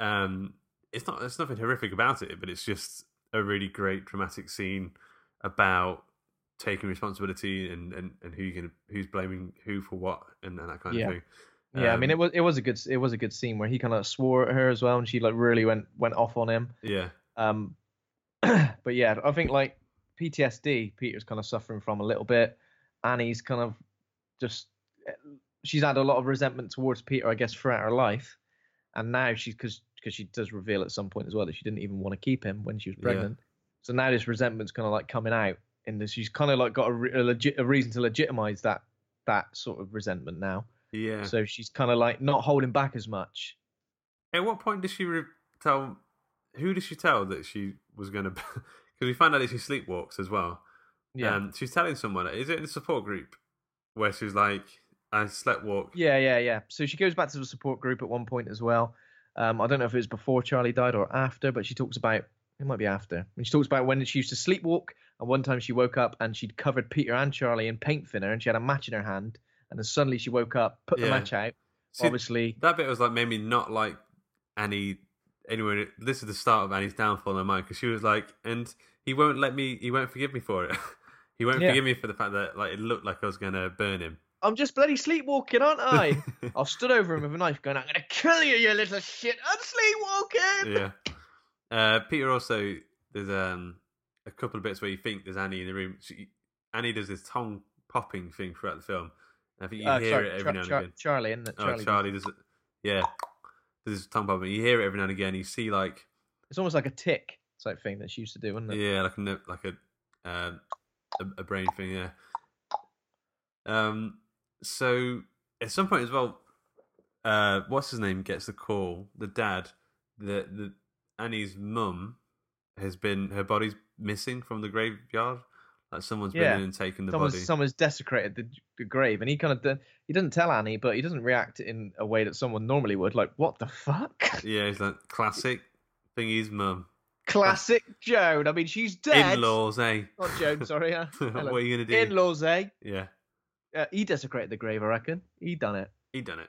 um, it's not there's nothing horrific about it, but it's just a really great dramatic scene about taking responsibility and, and, and who you can who's blaming who for what and, and that kind Yeah. of thing. Yeah, I mean Um, it was it was a good it was a good scene where he kind of swore at her as well, and she like really went went off on him. Yeah, Um, (clears throat) but yeah, I think like PTSD, Peter's kind of suffering from a little bit. Annie's kind of just she's had a lot of resentment towards Peter, I guess, throughout her life, and now she's because because she does reveal at some point as well that she didn't even want to keep him when she was Yeah. pregnant. So now this resentment's kind of like coming out, and this, she's kind of like got a, a legit a reason to legitimize that that sort of resentment now. Yeah. So she's kind of like not holding back as much. At what point did she re- tell? Who did she tell that she was going to? Because (laughs) we find out that she sleepwalks as well. Yeah. Um, she's telling someone. Is it in the support group where she's like, "I slept walk." Yeah, yeah, yeah. So she goes back to the support group at one point as well. Um, I don't know if it was before Charlie died or after, but she talks about it might be after. And she talks about when she used to sleepwalk, and one time she woke up and she'd covered Peter and Charlie in paint thinner, and she had a match in her hand, and then suddenly she woke up, put the Yeah. match out. See, Obviously, that bit was like made me not like Annie. Anyway, this is the start of Annie's downfall in my mind because she was like, and he won't let me, he won't forgive me for it. (laughs) He won't Yeah. forgive me for the fact that like it looked like I was going to burn him. I'm just bloody sleepwalking, aren't I? (laughs) I stood over him with a knife, going, "I'm gonna kill you, you little shit! I'm sleepwalking." yeah. Uh, Peter also there's um a couple of bits where you think there's Annie in the room. She, Annie does this tongue popping thing throughout the film. I think you Uh, hear sorry, it every Char- now and Char- again. Charlie, isn't it? Oh, Charlie Charlie, does it. Yeah, does this tongue popping. You hear it every now and again. You see like It's almost like a tick type thing that she used to do, wasn't it? yeah, like a like a um, a, a brain thing. Yeah. Um. So at some point as well, uh, what's his name gets the call. The dad, the the Annie's mum, has been her body's missing from the graveyard. Like someone's Yeah. been in and taken the someone's, body. someone's desecrated the, the grave, and he kind of he doesn't tell Annie, but he doesn't react in a way that someone normally would. Like, what the fuck? Yeah, it's like classic thingy's mum. Classic Joan. I mean, she's dead. In-laws, eh? Not Joan, sorry. Uh, (laughs) what are you gonna do? In-laws, eh? Yeah. Uh, he desecrated the grave, I reckon. He done it. he done it.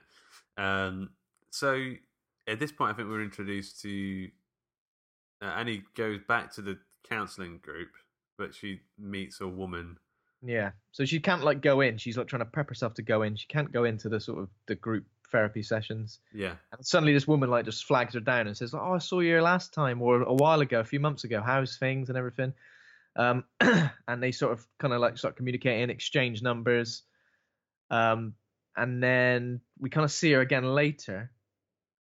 Um, so at this point, I think we're introduced to uh, Annie goes back to the counselling group, but she meets a woman. Yeah. So she can't like go in. She's like trying to prep herself to go in. She can't go into the sort of the group therapy sessions. Yeah, And suddenly this woman like just flags her down and says, "Oh, I saw you last time or a while ago, a few months ago. How's things and everything?" Um, (clears throat) and they sort of kind of like start communicating, exchange numbers. Um, and then we kind of see her again later.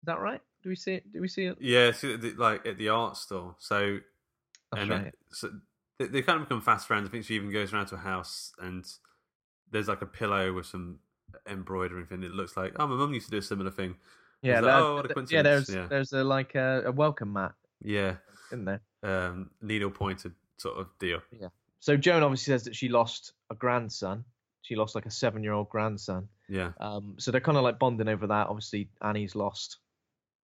Is that right? Do we see it? Do we see it? yeah. The, like at the art store. So That's and right. so they, they kind of become fast friends. I think she even goes around to a house and there's like a pillow with some embroidery and thing. it looks like oh my mum used to do a similar thing. Yeah, like, oh, what a coincidence. yeah. There's yeah. there's a like a, a welcome mat, yeah. isn't there? Um, needle pointed sort of deal. Yeah. So Joan obviously says that she lost a grandson. She lost like a seven year old grandson. Yeah, Um, so they're kind of like bonding over that. Obviously, Annie's lost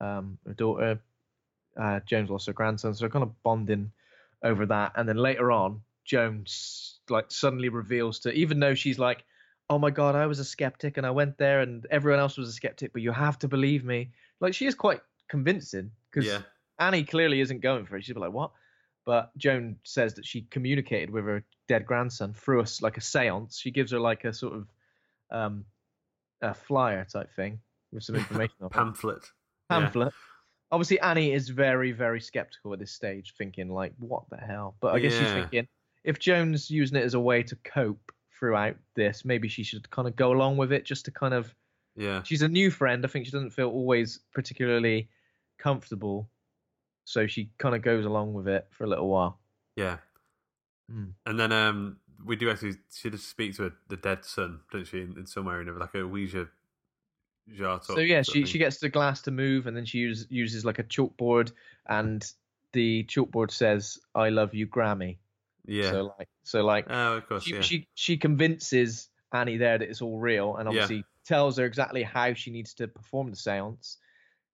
um, her daughter. Uh, Joan's lost her grandson, so they're kind of bonding over that. And then later on, Jones like suddenly reveals to, even though she's like, "Oh my God, I was a skeptic and I went there, and everyone else was a skeptic, but you have to believe me." Like she is quite convincing because yeah, Annie clearly isn't going for it. She's like, "What?" But Joan says that she communicated with her dead grandson through us like a séance. She gives her like a sort of um, a flyer type thing with some (laughs) information on it. pamphlet. Yeah. Obviously, Annie is very, very skeptical at this stage, thinking like, "What the hell?" But I guess she's Yeah. thinking if Joan's using it as a way to cope throughout this, maybe she should kind of go along with it just to kind of. Yeah, She's a new friend. I think she doesn't feel always particularly comfortable, so she kind of goes along with it for a little while. yeah. Hmm. And then um, we do actually. She does speak to her, the dead son, doesn't she? In, in somewhere in like a Ouija jar. So yeah, she she gets the glass to move, and then she use, uses like a chalkboard, and the chalkboard says "I love you, Grammy." yeah. So like, so like, oh, of course. she yeah. she she convinces Annie there that it's all real, and Yeah. obviously tells her exactly how she needs to perform the séance,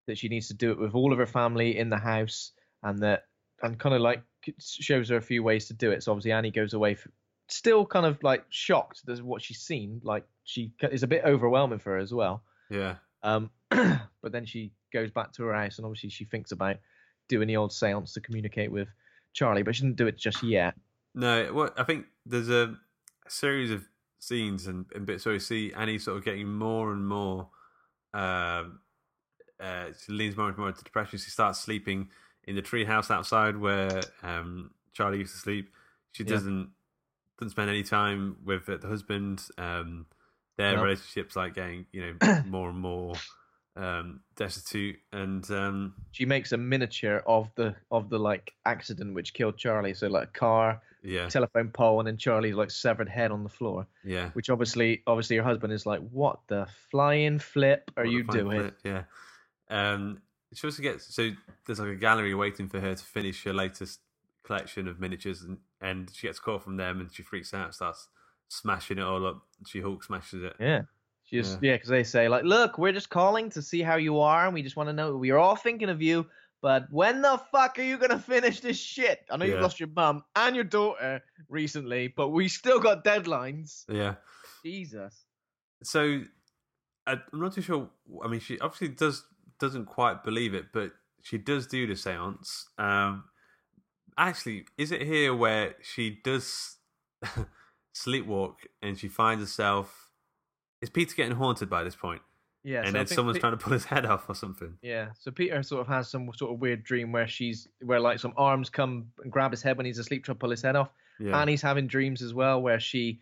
that she needs to do it with all of her family in the house, and that and kind of like shows her a few ways to do it. So obviously Annie goes away, f still kind of like shocked at what she's seen. Like she is a bit overwhelming for her as well. Yeah. Um, (clears throat) but then she goes back to her house, and obviously she thinks about doing the old séance to communicate with Charlie, but she didn't do it just yet. No, what I think there's a, series of scenes and, and bits where we see Annie sort of getting more and more. Um, uh, she leans more and more into depression. She starts sleeping in the tree house outside where um, Charlie used to sleep. She doesn't doesn't spend any time with the husband. Um, their No. relationship's like getting you know (clears throat) more and more um, destitute, and um, She makes a miniature of the of the like accident which killed Charlie. So like a car, yeah, telephone pole, and then Charlie's like severed head on the floor. yeah. Which obviously, obviously, her husband is like, "What the flying flip are What you doing?" flip, Yeah. Um, she also gets so there's like a gallery waiting for her to finish her latest collection of miniatures, and, and she gets a call from them, and she freaks out, starts smashing it all up. She Hulk smashes it. Yeah. She just Yeah. yeah, because they say like, look, we're just calling to see how you are, and we just want to know we're all thinking of you. But when the fuck are you gonna (laughs) finish this shit? I know you've lost your mum and your daughter recently, but we still got deadlines. Yeah. Jesus. So I'm not too sure. I mean, she obviously does doesn't quite believe it, but she does do the séance. Um, actually, is it here where she does? (laughs) sleepwalk, and she finds herself. Is Peter getting haunted by this point? Yeah, and so then someone's Pe- trying to pull his head off or something. Yeah, so Peter sort of has some sort of weird dream where she's where like some arms come and grab his head when he's asleep, to pull his head off. Yeah. he's having dreams as well where she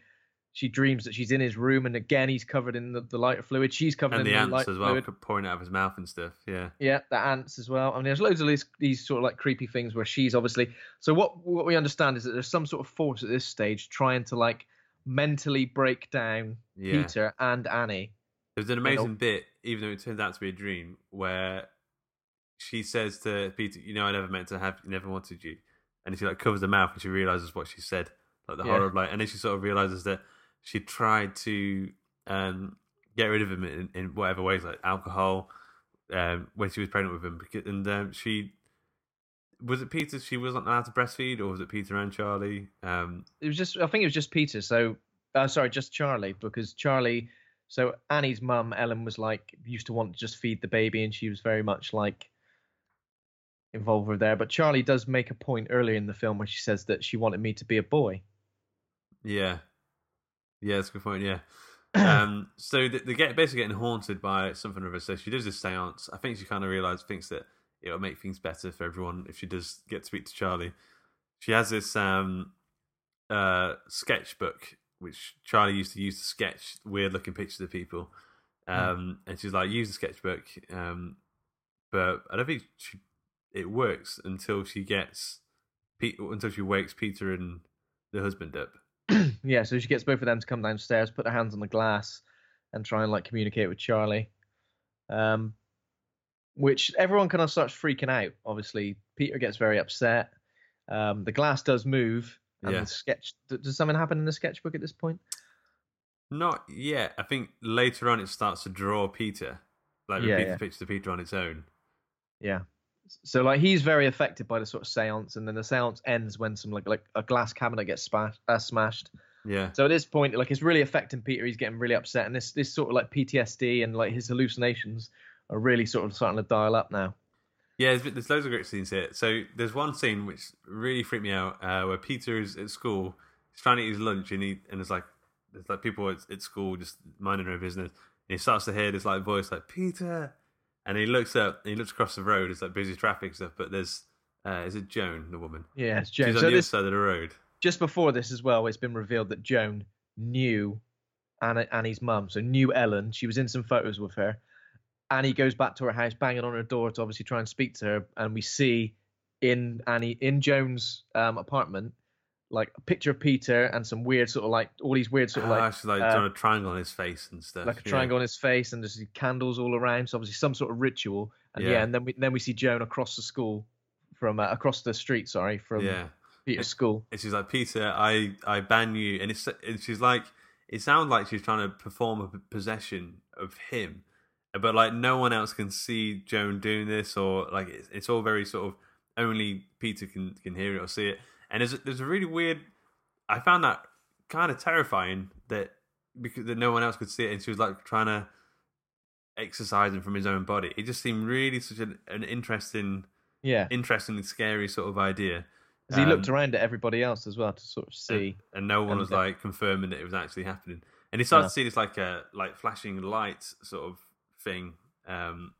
she dreams that she's in his room and again he's covered in the, the lighter fluid. She's covered and in the light. And the ants as well, fluid. pouring out of his mouth and stuff. Yeah. Yeah, the ants as well. I mean, there's loads of these, these sort of like creepy things where she's obviously. So what what we understand is that there's some sort of force at this stage trying to like mentally break down Yeah. Peter and Annie. There's an You know? amazing bit, even though it turns out to be a dream, where she says to Peter, "You know, I never meant to have, never wanted you," and she like covers her mouth and she realizes what she said, like the Yeah. horror of like, and then she sort of realizes that she tried to um, get rid of him in, in whatever ways, like alcohol, um, when she was pregnant with him, because, and um, she. Was it Peter? She wasn't allowed to breastfeed, or was it Peter and Charlie? Um, It was just I think it was just Peter. So uh, sorry, just Charlie because Charlie. So Annie's mum Ellen was like used to want to just feed the baby and she was very much like involved with there. But Charlie does make a point earlier in the film where she says that she wanted me to be a boy. Yeah, yeah, that's a good point. Yeah. (clears throat) um, so they, they get basically getting haunted by something or other. So she does this seance. I think she kind of realizes, thinks that it'll make things better for everyone if she does get to speak to Charlie. She has this um, uh, sketchbook which Charlie used to use to sketch weird looking pictures of people. Um, And she's like, use the sketchbook. Um, but I don't think she, it works until she gets Pete, until she wakes Peter and the husband up. (clears throat) yeah, so she gets both of them to come downstairs, put their hands on the glass, and try and like communicate with Charlie. Um, which everyone kind of starts freaking out. Obviously, Peter gets very upset. Um, the glass does move, and Yeah. the sketch. Does something happen in the sketchbook at this point? Not yet. I think later on it starts to draw Peter, like Yeah, repeat yeah. the picture of Peter on its own. Yeah. So like he's very affected by the sort of seance, and then the seance ends when some like like a glass cabinet gets spa- uh, smashed. Yeah, So at this point, like it's really affecting Peter. He's getting really upset, and this this sort of like PTSD and like his hallucinations are really sort of starting to dial up now. yeah. There's, there's loads of great scenes here. So there's one scene which really freaked me out, uh, where Peter is at school, he's trying to eat his lunch, and he and it's like there's like people at, at school just minding their business, and he starts to hear this like voice like Peter, and he looks up, and he looks across the road. It's like busy traffic stuff, but there's uh, is it Joan, the woman? Yeah, it's She's Joan. on So the this, other side of the road. just before this as well, it's been revealed that Joan knew Anna, Annie's mum, so knew Ellen. She was in some photos with her. Annie goes back to her house, banging on her door to obviously try and speak to her, and we see in Annie in Joan's um, apartment like a picture of Peter and some weird sort of like all these weird sort of Ah, like she's like uh, a triangle on his face and stuff. like a yeah. triangle on his face and there's candles all around. So obviously some sort of ritual. And yeah, Yeah. and then we then we see Joan across the school from uh, across the street, sorry, from Yeah. Peter's school. And she's like, Peter, I, I ban you. And it's and she's like, it sounds like she's trying to perform a possession of him, but like no one else can see Joan doing this, or like it's, it's all very sort of only Peter can can hear it or see it. And there's a, there's a really weird. I found that kind of terrifying that because that no one else could see it, and she was like trying to exercise him from his own body. It just seemed really such an, an interesting, Yeah. interesting, scary sort of idea. 'Cause he looked Um, around at everybody else as well to sort of see. and, no one and was like confirming that it was actually happening. And he started Yeah. to see this like a like flashing light sort of thing. Um,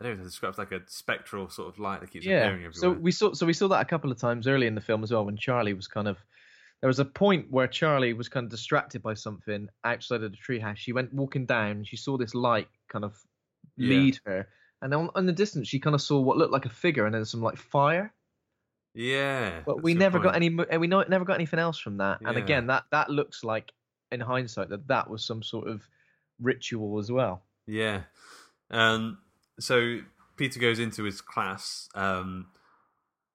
I don't know if it describes like a spectral sort of light that keeps appearing Yeah. everywhere. So we saw so we saw that a couple of times early in the film as well when Charlie was kind of there was a point where Charlie was kind of distracted by something outside of the treehouse. She went walking down she saw this light kind of Yeah. lead her. And on, in the distance, she kind of saw what looked like a figure and then some like fire. yeah, But we never got any, and we never got anything else from that. And Yeah. again, that that looks like, in hindsight, that that was some sort of ritual as well. Yeah. Um, so Peter goes into his class, um,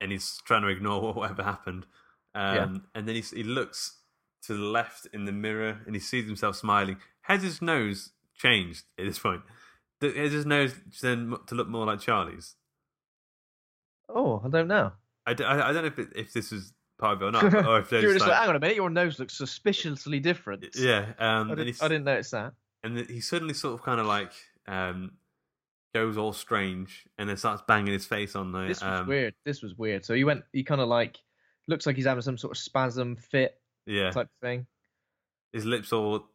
and he's trying to ignore (laughs) whatever happened. Um, Yeah. And then he, he looks to the left in the mirror, and he sees himself smiling. Has his nose changed at this point? Has his nose then to look more like Charlie's? Oh, I don't know. I, d- I, I don't know if, it, if this is part of it or not, (laughs) or if You're just like, like, hang on a minute, your nose looks suspiciously different. yeah. Um, I didn't, he's, I didn't notice that. and he suddenly sort of kind of like um, goes all strange, and then starts banging his face on the. This was um, weird. This was weird. So he went, he kind of like, looks like he's having some sort of spasm fit Yeah. type thing. his lips all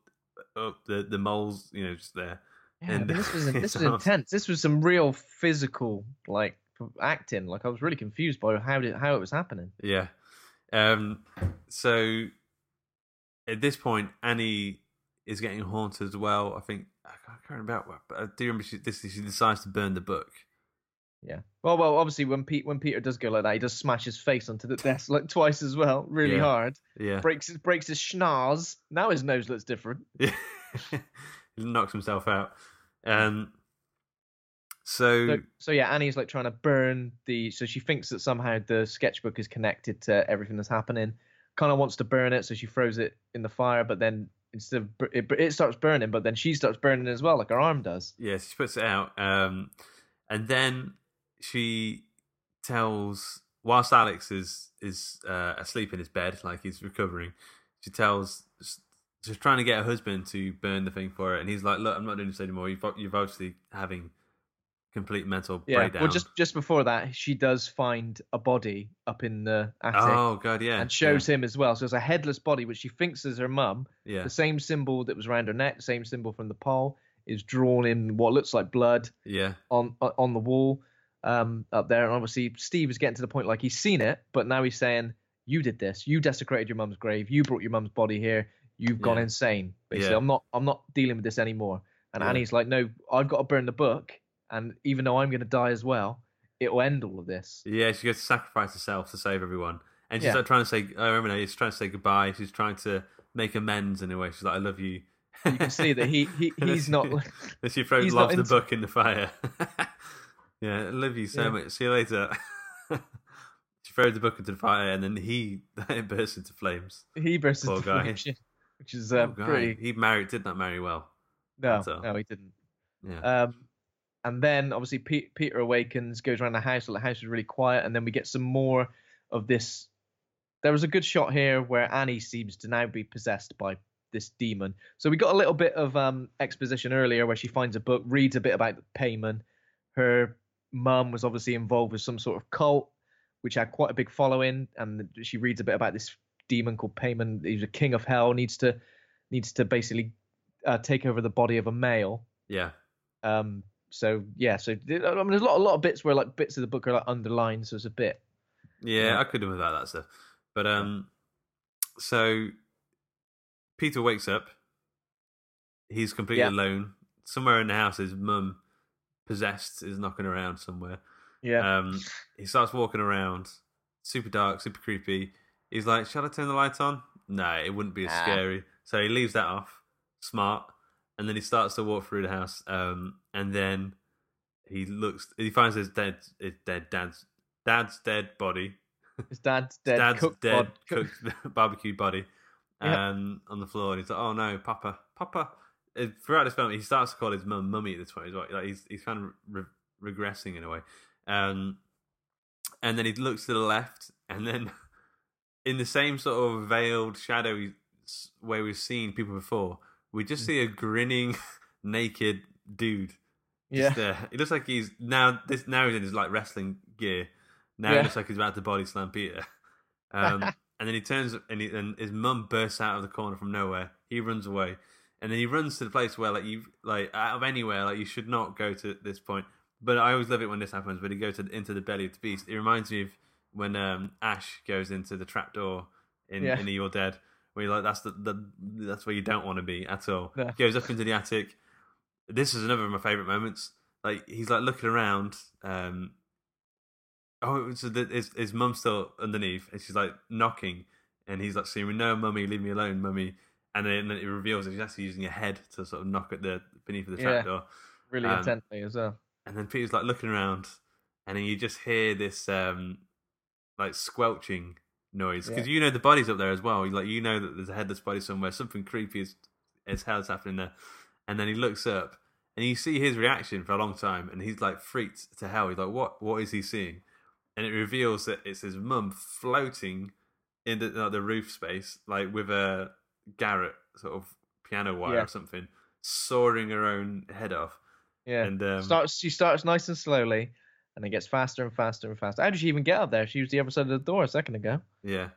up, the the moles, you know, just there. Yeah, I And mean, this was (laughs) this was intense. This was some real physical like acting. Like I was really confused by how did how it was happening. Yeah. Um. So at this point, Annie is getting haunted as well. I think I can't remember about, but I do remember she, this. She decides to burn the book. Yeah. Well, well, obviously when Pete when Peter does go like that, he does smash his face onto the desk like twice as well, really Yeah. hard. Yeah. Breaks his breaks his schnoz. Now his nose looks different. (laughs) Yeah. he knocks himself out. Um. So, So, so yeah, Annie's like trying to burn the. So she thinks that somehow the sketchbook is connected to everything that's happening. Kind of wants to burn it, so she throws it in the fire. But then instead of it, it starts burning, but then she starts burning as well, like her arm does. yeah, she puts it out. Um, and then she tells, whilst Alex is is uh, asleep in his bed, like he's recovering, she tells, she's trying to get her husband to burn the thing for her, and he's like, "Look, I'm not doing this anymore. You've you've obviously having complete mental Yeah. breakdown." Well, just just before that, she does find a body up in the attic. oh god, yeah, and shows him as well. So it's a headless body, which she thinks is her mum. yeah, The same symbol that was around her neck, same symbol from the pole, is drawn in what looks like blood yeah, on on the wall um, up there. And obviously, Steve is getting to the point like he's seen it, but now he's saying, "You did this. You desecrated your mum's grave. You brought your mum's body here. You've gone Yeah. insane. Basically, Yeah. I'm not. I'm not dealing with this anymore." And Yeah. Annie's like, "No, I've got to burn the book, and even though I'm going to die as well, it will end all of this." yeah. She goes to sacrifice herself to save everyone, and she's Yeah. like trying to say, "I remember, now, she's trying to say goodbye. She's trying to make amends in a way. She's like, "I love you." You can see that he, he (laughs) he's not. She (laughs) throws not lobs the book in the fire. (laughs) yeah, I love you so Yeah. much. See you later. she throws the book into the fire, and then he bursts into flames. he versus Poor the guy. flames, which is uh, pretty. He married, did not marry well. No, no, he didn't. Yeah, Um, and then obviously Pe- Peter awakens, goes around the house. The house is really quiet, and then we get some more of this. There was a good shot here where Annie seems to now be possessed by this demon. So we got a little bit of um, exposition earlier where she finds a book, reads a bit about Paimon. Her mum was obviously involved with some sort of cult, which had quite a big following, and she reads a bit about this demon called Paimon. He's a king of hell, needs to needs to basically uh, take over the body of a male. yeah, Um, so yeah, so I mean, there's a lot, a lot of bits where like bits of the book are like underlined, so it's a bit. yeah. I could have without that stuff, but um, so Peter wakes up. He's completely Yeah. alone. Somewhere in the house, his mum, possessed, is knocking around somewhere. Yeah, Um, he starts walking around, super dark, super creepy. He's like, "Shall I turn the light on?" No, it wouldn't be as Nah. scary. So he leaves that off. Smart. And then he starts to walk through the house. Um, and then he looks. He finds his dead, his dead dad's dad's dead body. his dad's dead, dad's cooked dead, bod- cooked (laughs) barbecue body, um, on the floor. And he's like, "Oh no, Papa, Papa." Throughout this film, he starts to call his mum "mummy" at this point. He's like, like he's he's kind of re- regressing in a way. Um, and then he looks to the left, and then (laughs) in the same sort of veiled, shadowy way we've seen people before, we Mm. just see a grinning, (laughs) naked dude. Yeah, Just there. He looks like he's now this now he's in his like wrestling gear. Now Yeah. he looks like he's about to body slam Peter. (laughs) Um, and then he turns and, he, and his mum bursts out of the corner from nowhere. He runs away, and then he runs to the place where like you like out of anywhere like you should not go to this point. But I always love it when this happens. When he goes to into the belly of the beast, it reminds me of when um, Ash goes into the trapdoor in Yeah. in Evil Dead. Where you're like that's the, the that's where you don't want to be at all. No. Goes up into the attic. This is another of my favorite moments. Like he's like looking around. Um, oh, so the, his his mum's still underneath, and she's like knocking, and he's like screaming, "No, mummy, leave me alone, mummy." And then, and then it reveals that he's actually using a head to sort of knock at the beneath of the Yeah. trapdoor. really um, intently as well. And then Peter's like looking around, and then you just hear this um like squelching noise because Yeah. you know the body's up there as well. Like you know that there's a headless body somewhere. Something creepy as as hell's happening there. And then he looks up, and you see his reaction for a long time, and he's like freaked to hell. He's like, "What? What is he seeing?" And it reveals that it's his mum floating in the, like, the roof space, like with a garret sort of piano wire Yeah. or something, sawing her own head off. Yeah, And um, starts she starts nice and slowly, and it gets faster and faster and faster. How did she even get up there? She was the other side of the door a second ago. Yeah,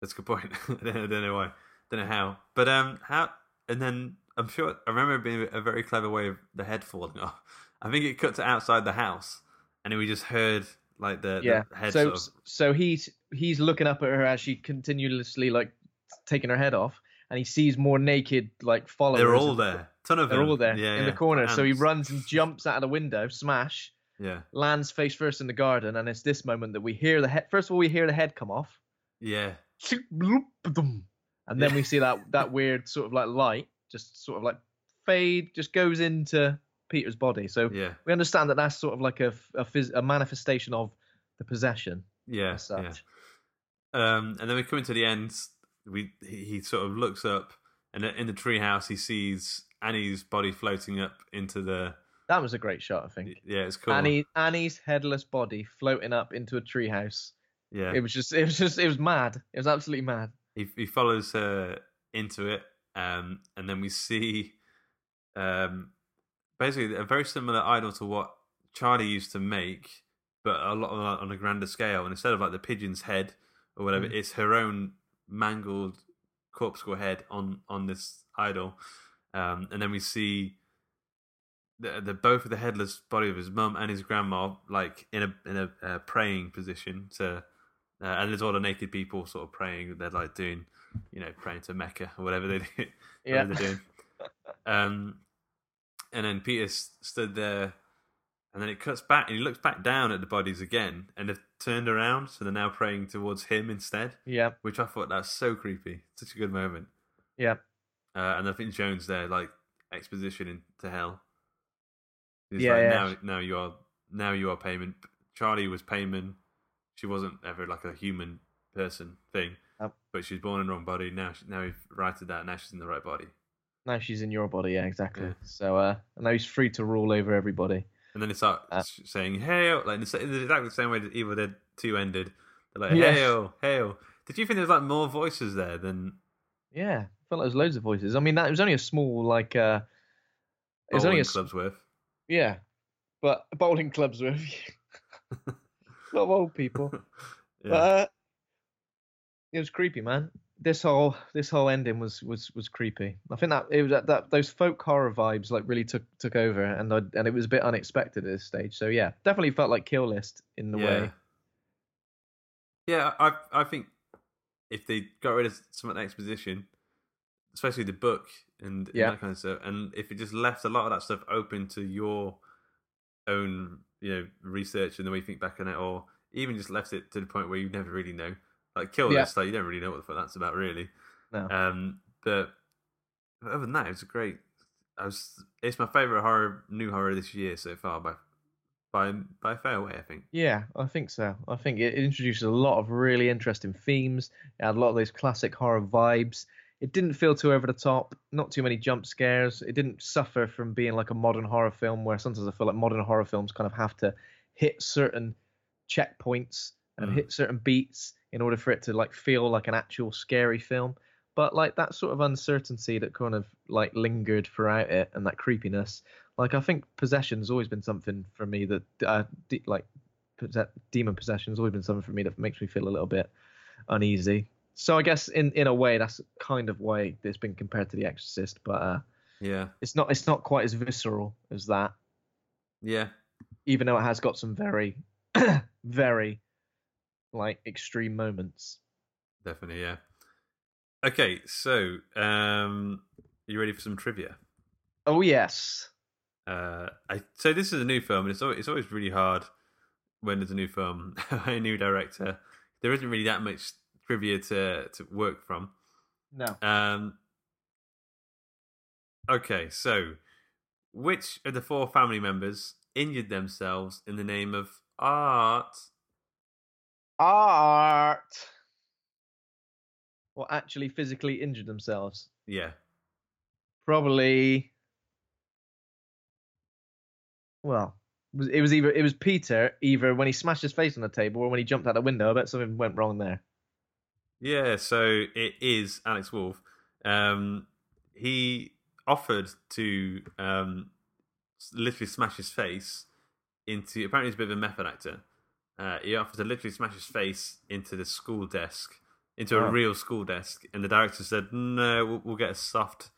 that's a good point. (laughs) I don't, I don't know why. don't know how, but um, how? And then I'm sure I remember it being a very clever way of the head falling off. I think it cut to outside the house, and then we just heard like the, yeah. the head so sort of so he's he's looking up at her as she continuously like taking her head off, and he sees more naked like followers. They're all there. Ton of They're them. all there Yeah, in the yeah. corner. So he runs and jumps out of the window, smash, Yeah, lands face first in the garden, and it's this moment that we hear the head. First of all, we hear the head come off, yeah, and then we see that that weird sort of like light just sort of like fade, just goes into Peter's body. So yeah, we understand that that's sort of like a a, phys- a manifestation of the possession. yeah, as such. yeah. Um, and then we come into the end. We he, he sort of looks up, and in the treehouse he sees Annie's body floating up into the. That was a great shot, I think. Yeah, it's cool. Annie Annie's headless body floating up into a treehouse. yeah, It was just it was just it was mad. It was absolutely mad. he he follows her into it, um, and then we see, um, basically a very similar idol to what Charlie used to make, but a lot on a- on a grander scale. And instead of like the pigeon's head or whatever, Mm. it's her own mangled corpuscle head on on this idol. Um, and then we see the, the both of the headless body of his mum and his grandma like in a in a uh, praying position to uh, and there's all the naked people sort of praying. They're like doing, you know, praying to Mecca or whatever they (laughs) do. Yeah. whatever they're doing. Um, and then Peter stood there, and then it cuts back, and he looks back down at the bodies again, and they've turned around, so they're now praying towards him instead. Yeah. Which I thought that's so creepy. Such a good moment. Yeah. Uh, and I think Joan's there, like exposition into hell. Yeah, like, yeah. now, now you are, now you are Paimon. Charlie was Paimon. She wasn't ever like a human person thing, Yep. but she's born in the wrong body. Now, she, now we've righted that. Now she's in the right body. Now she's in your body, yeah, exactly. Yeah. So uh and now he's free to rule over everybody. And then they start Uh, saying "Hail!" like in the exactly the same way that Evil Dead Two ended. They're like Yeah. "Hail! Hail!" Did you think there was like more voices there than Yeah. I felt like there was loads of voices. I mean that it was only a small like uh it was only a Bowling clubs worth? yeah. But bowling clubs lot (laughs) (laughs) of old people. (laughs) Yeah. But uh, it was creepy, man. This whole this whole ending was was was creepy. I think that it was that, that those folk horror vibes like really took took over, and I, and it was a bit unexpected at this stage. So yeah, definitely felt like Kill List in the yeah. way. Yeah, I I think if they got rid of some of the exposition, especially the book and, and Yeah. that kind of stuff, and if it just left a lot of that stuff open to your own, you know, research and the way you think back on it, or even just left it to the point where you never really know, like Kill Yeah. List, like you don't really know what the fuck that's about, really. No. Um, but other than that, it was a great. I was. It's my favorite horror, new horror this year so far by by by a fair way, I think. Yeah, I think so. I think it it introduces a lot of really interesting themes. It had a lot of those classic horror vibes. It didn't feel too over the top, not too many jump scares. It didn't suffer from being like a modern horror film where sometimes I feel like modern horror films kind of have to hit certain checkpoints and Mm. hit certain beats in order for it to like feel like an actual scary film. But like that sort of uncertainty that kind of like lingered throughout it and that creepiness, like I think possession's always been something for me that uh, de- like possess- demon possession's always been something for me that makes me feel a little bit uneasy. So I guess in in a way that's kind of why it's been compared to The Exorcist, but uh, Yeah, it's not it's not quite as visceral as that, yeah. even though it has got some very (coughs) very like extreme moments. Definitely, yeah. Okay, so um are you ready for some trivia? Oh yes. Uh I so this is a new film and it's always, it's always really hard when there's a new film, (laughs) a new director. There isn't really that much trivia to to work from. No. Um Okay, so which of the four family members injured themselves in the name of art? Art. Or actually physically injured themselves. Yeah. Probably. Well, it was- it was either it was Peter either when he smashed his face on the table or when he jumped out the window. I bet something went wrong there. Yeah, so it is Alex Wolff. Um, he offered to um, literally smash his face into. Apparently, he's a bit of a method actor. Uh, he offered to literally smash his face into the school desk into Wow. a real school desk, and the director said, "No, we'll, we'll get a soft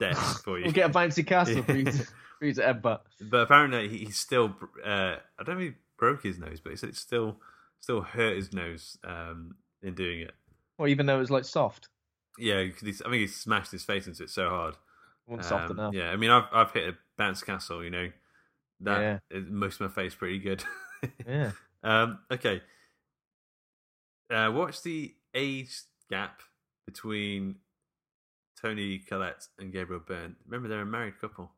desk (laughs) for you." We'll get a bouncy castle for you to, Yeah. (laughs) for you to headbutt. But apparently, he, he still. Uh, I don't know if he broke his nose, but he said it still still hurt his nose um, in doing it. Well, even though it was like soft. Yeah, I think he smashed his face into it so hard. Wasn't soft Um, enough. Yeah, I mean, I've I've hit a bounce castle. You know, that Yeah. it most of my face pretty good. (laughs) Yeah. Um. Okay. Uh, what's the age gap between Toni Collette and Gabriel Byrne? Remember, they're a married couple.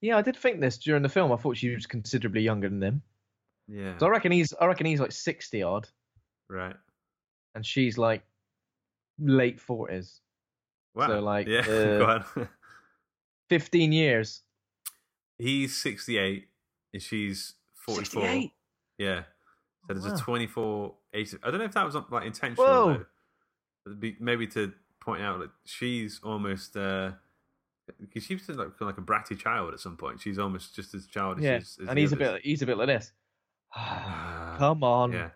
Yeah, I did think this during the film. I thought she was considerably younger than him. Yeah. So I reckon he's I reckon he's like sixty odd, Right. and she's like late forties. Wow. So like yeah. (laughs) uh, fifteen years. He's sixty-eight, and she's forty-four. 68? Yeah. So there's wow. a 24 age. I don't know if that was like intentional. Whoa. Though. But Maybe to point out that she's almost. uh because she was like, like a bratty child at some point. She's almost just as childish Yeah, as, as and he's a bit he's a bit like this. (sighs) Come (sighs) on, Yeah.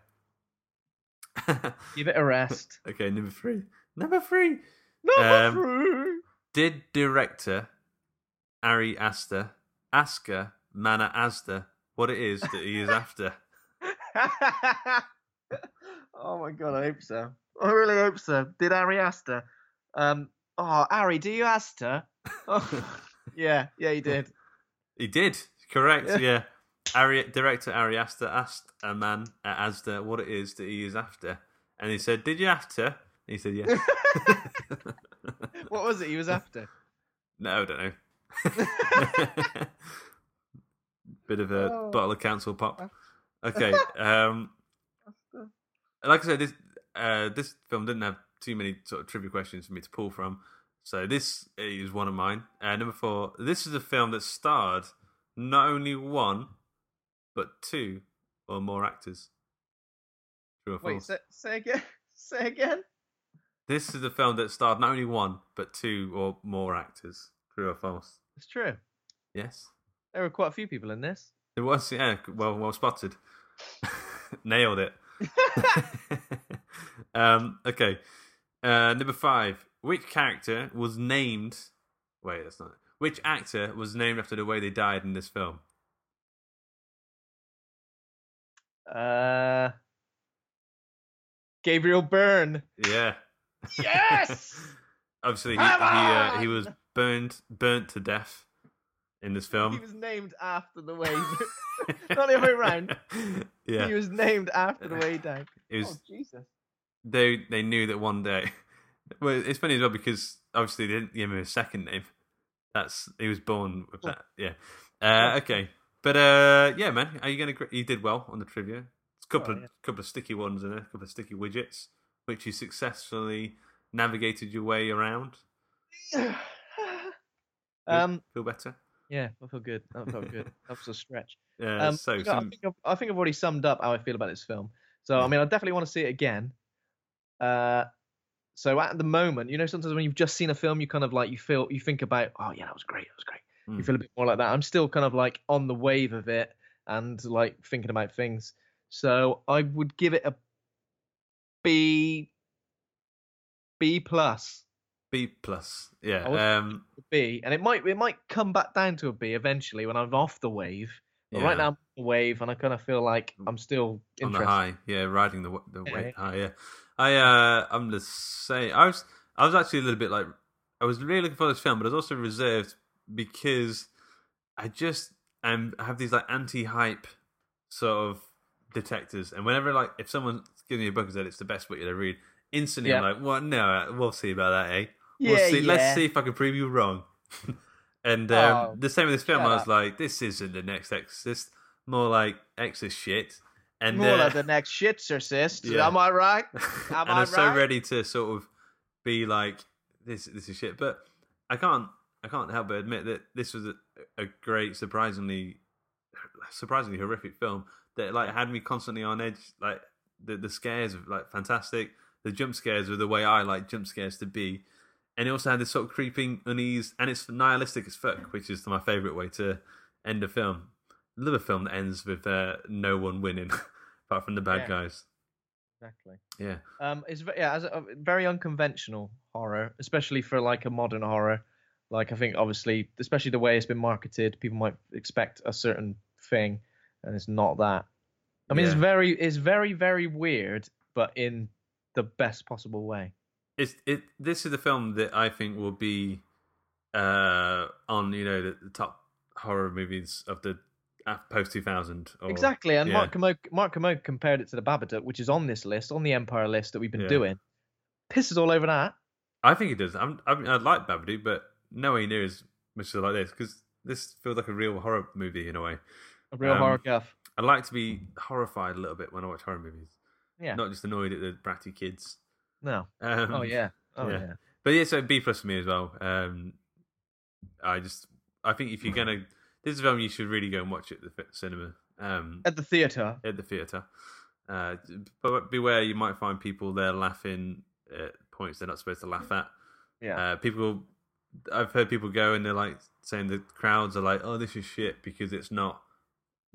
(laughs) give it a rest. (laughs) okay, number three. Number three. Number Um, three. Did director Ari Aster ask her, Mana Asda, what it is that he is after? (laughs) oh my god, I hope so. I really hope so. Did Ari ask her? Um, oh, Ari, do you ask her? Oh, (laughs) yeah, yeah, he did. He did. Correct. Yeah. Yeah. Ari, director Ari Aster asked a man at Asda what it is that he is after, and he said, "Did you after?" And he said, "Yes." (laughs) What was it he was after? no, I don't know. Bit of a Oh. bottle of council pop. Okay. (laughs) Um, like I said, this uh, this film didn't have too many sort of trivia questions for me to pull from, so this is one of mine. Uh, number four. This is a film that starred not only one, but two or more actors. True or Wait, false? say, say again. (laughs) Say again. This is a film that starred not only one, but two or more actors. True or false? It's true. Yes. There were quite a few people in this. It was, yeah, well, well spotted. (laughs) Nailed it. (laughs) um, okay. Uh, number five. Which character was named? Wait, that's not. Which actor was named after the way they died in this film? Uh, Gabriel Byrne. Yeah. Yes. (laughs) Obviously, he he, uh, he was burned burnt to death in this film. he was named after the way. (laughs) (laughs) Not the other way around. (laughs) yeah. He was named after the way he died. It was Oh Jesus. they they knew that one day. Well, it's funny as well because obviously they didn't give him a second name. That's he was born with that. Yeah. Uh, okay, but uh, yeah, man, are you gonna? You did well on the trivia. It's a couple Oh, of yeah. couple of sticky ones and a couple of sticky widgets, which you successfully navigated your way around. (sighs) Feel- um. feel better. Yeah, I feel good. That felt good. That was a stretch. (laughs) Yeah. Um, so you know, I, some, think I've, I think I've already summed up how I feel about this film. So I mean, I definitely want to see it again. Uh, so at the moment, you know, sometimes when you've just seen a film, you kind of like you feel you think about, oh yeah, that was great, that was great. You Mm. feel a bit more like that. I'm still kind of like on the wave of it and like thinking about things. So I would give it a B, B plus. B plus. Yeah. Um. B, and it might it might come back down to a B eventually when I'm off the wave. But Yeah. right now I'm on the wave, and I kind of feel like I'm still on the high, yeah, riding the the Yeah. wave high. Yeah, I uh, I'm the same. I was I was actually a little bit like I was really looking for this film, but I was also reserved because I just um have these like anti-hype sort of detectors, and whenever like if someone gives me a book and said it's the best book you'll ever read, instantly I'm Yeah. like, well, no, we'll see about that, eh? We'll Yeah, see. yeah. Let's see if I can prove you wrong. (laughs) and um, Oh, the same with this film, I was up. like, this isn't the next Exorcist, more like Exorcist shit. And More uh, like the next shitcercist. (laughs) Yeah. Am I right? (laughs) Am and I I'm so ready to sort of be like, this this is shit. But I can't I can't help but admit that this was a, a great, surprisingly surprisingly horrific film that like had me constantly on edge. Like the the scares are like fantastic. The jump scares were the way I like jump scares to be. And it also had this sort of creeping unease, and it's nihilistic as fuck, which is my favourite way to end a film. I love a film that ends with uh, no one winning, (laughs) apart from the bad Yeah. guys. Exactly. Yeah. Um, it's yeah, as a, very unconventional horror, especially for like a modern horror. Like I think obviously, especially the way it's been marketed, people might expect a certain thing, and it's not that. I mean, it's very, it's very, very weird, but in the best possible way. It's it. This is the film that I think will be uh on you know the, the top horror movies of the post two thousand. Exactly, and yeah. Mark Kermode, Mark Kermode compared it to the Babadook, which is on this list, on the Empire list that we've been Yeah. doing. Pisses all over that. I think it does. I'm, I, mean, I like Babadook, but nowhere near as much as like this because this feels like a real horror movie in a way. A real Um, horror guff. I like to be horrified a little bit when I watch horror movies, Yeah. not just annoyed at the bratty kids. No. Um, Oh yeah. Oh yeah. yeah. But yeah, so B plus for me as well. Um, I just, I think if you're gonna, this is a film you should really go and watch it at the cinema, um, At the theater. at the theater. Uh, but beware, you might find people there laughing at points they're not supposed to laugh at. Yeah. Uh, people, I've heard people go and they're like saying the crowds are like, "Oh, this is shit" because it's not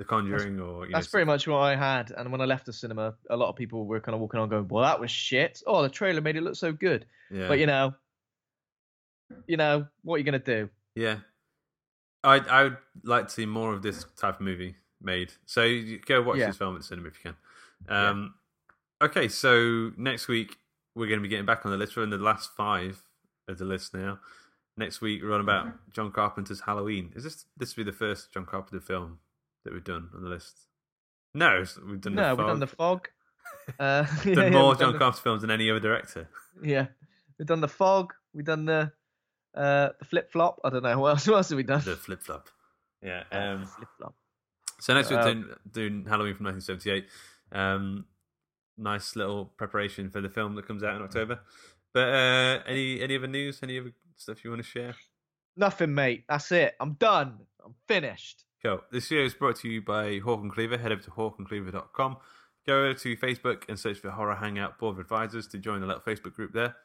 The Conjuring or you That's know, pretty much what I had. And when I left the cinema, a lot of people were kind of walking on, going, "Well, that was shit. Oh, the trailer made it look so good." Yeah. But you know, you know, what are you gonna do? Yeah, I I would like to see more of this type of movie made. So you go watch Yeah. this film at the cinema if you can. Um, Okay, so next week we're going to be getting back on the list. We're in the last five of the list now. Next week we're on about John Carpenter's Halloween. Is this this will be the first John Carpenter film that we've done on the list? No, we've done no, the fog. No, we've done the fog. (laughs) Uh, (laughs) done yeah, more John the- Carpenter films than any other director. Yeah, we've done the fog. We've done the uh the flip flop. I don't know what else. What else have we done? The flip flop. Yeah. Um, flip flop. So next week Uh, doing, doing Halloween from 1978. Um, nice little preparation for the film that comes out in October. But uh, any any other news? Any other stuff you want to share? Nothing, mate. That's it. I'm done. I'm finished. Cool. This show is brought to you by Hawk and Cleaver. Head over to hawkandcleaver.com. Go over to Facebook and search for Horror Hangout Board of Advisors to join the little Facebook group there.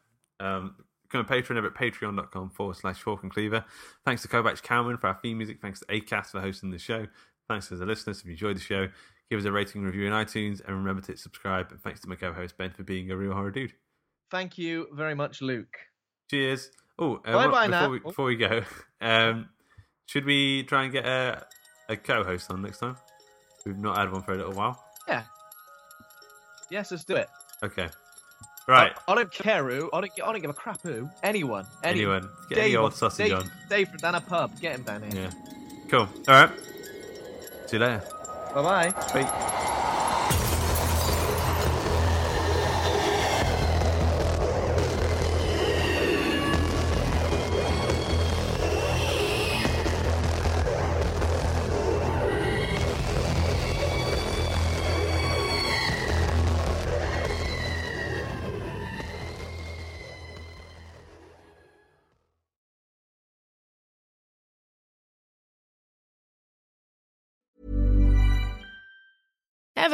Um, become a patron over at patreon.com forward slash Hawk and Cleaver. Thanks to Kovacs Cowan for our theme music. Thanks to ACAST for hosting the show. Thanks to the listeners. If you enjoyed the show, give us a rating review in iTunes. And remember to subscribe. And thanks to my co host Ben for being a real horror dude. Thank you very much, Luke. Cheers. Oh, uh, Bye-bye before, now. we, before we go, (laughs) um, should we try and get a, a co host on next time? We've not had one for a little while. Yeah. Yes, let's do it. Okay. Right. I, I don't care who. I don't. I don't give a crap who. Anyone. Any- Anyone. Get any old sausage Dave, on. Dave from down a pub. Get him down here. Yeah. Cool. All right. See you later. Bye bye. Bye.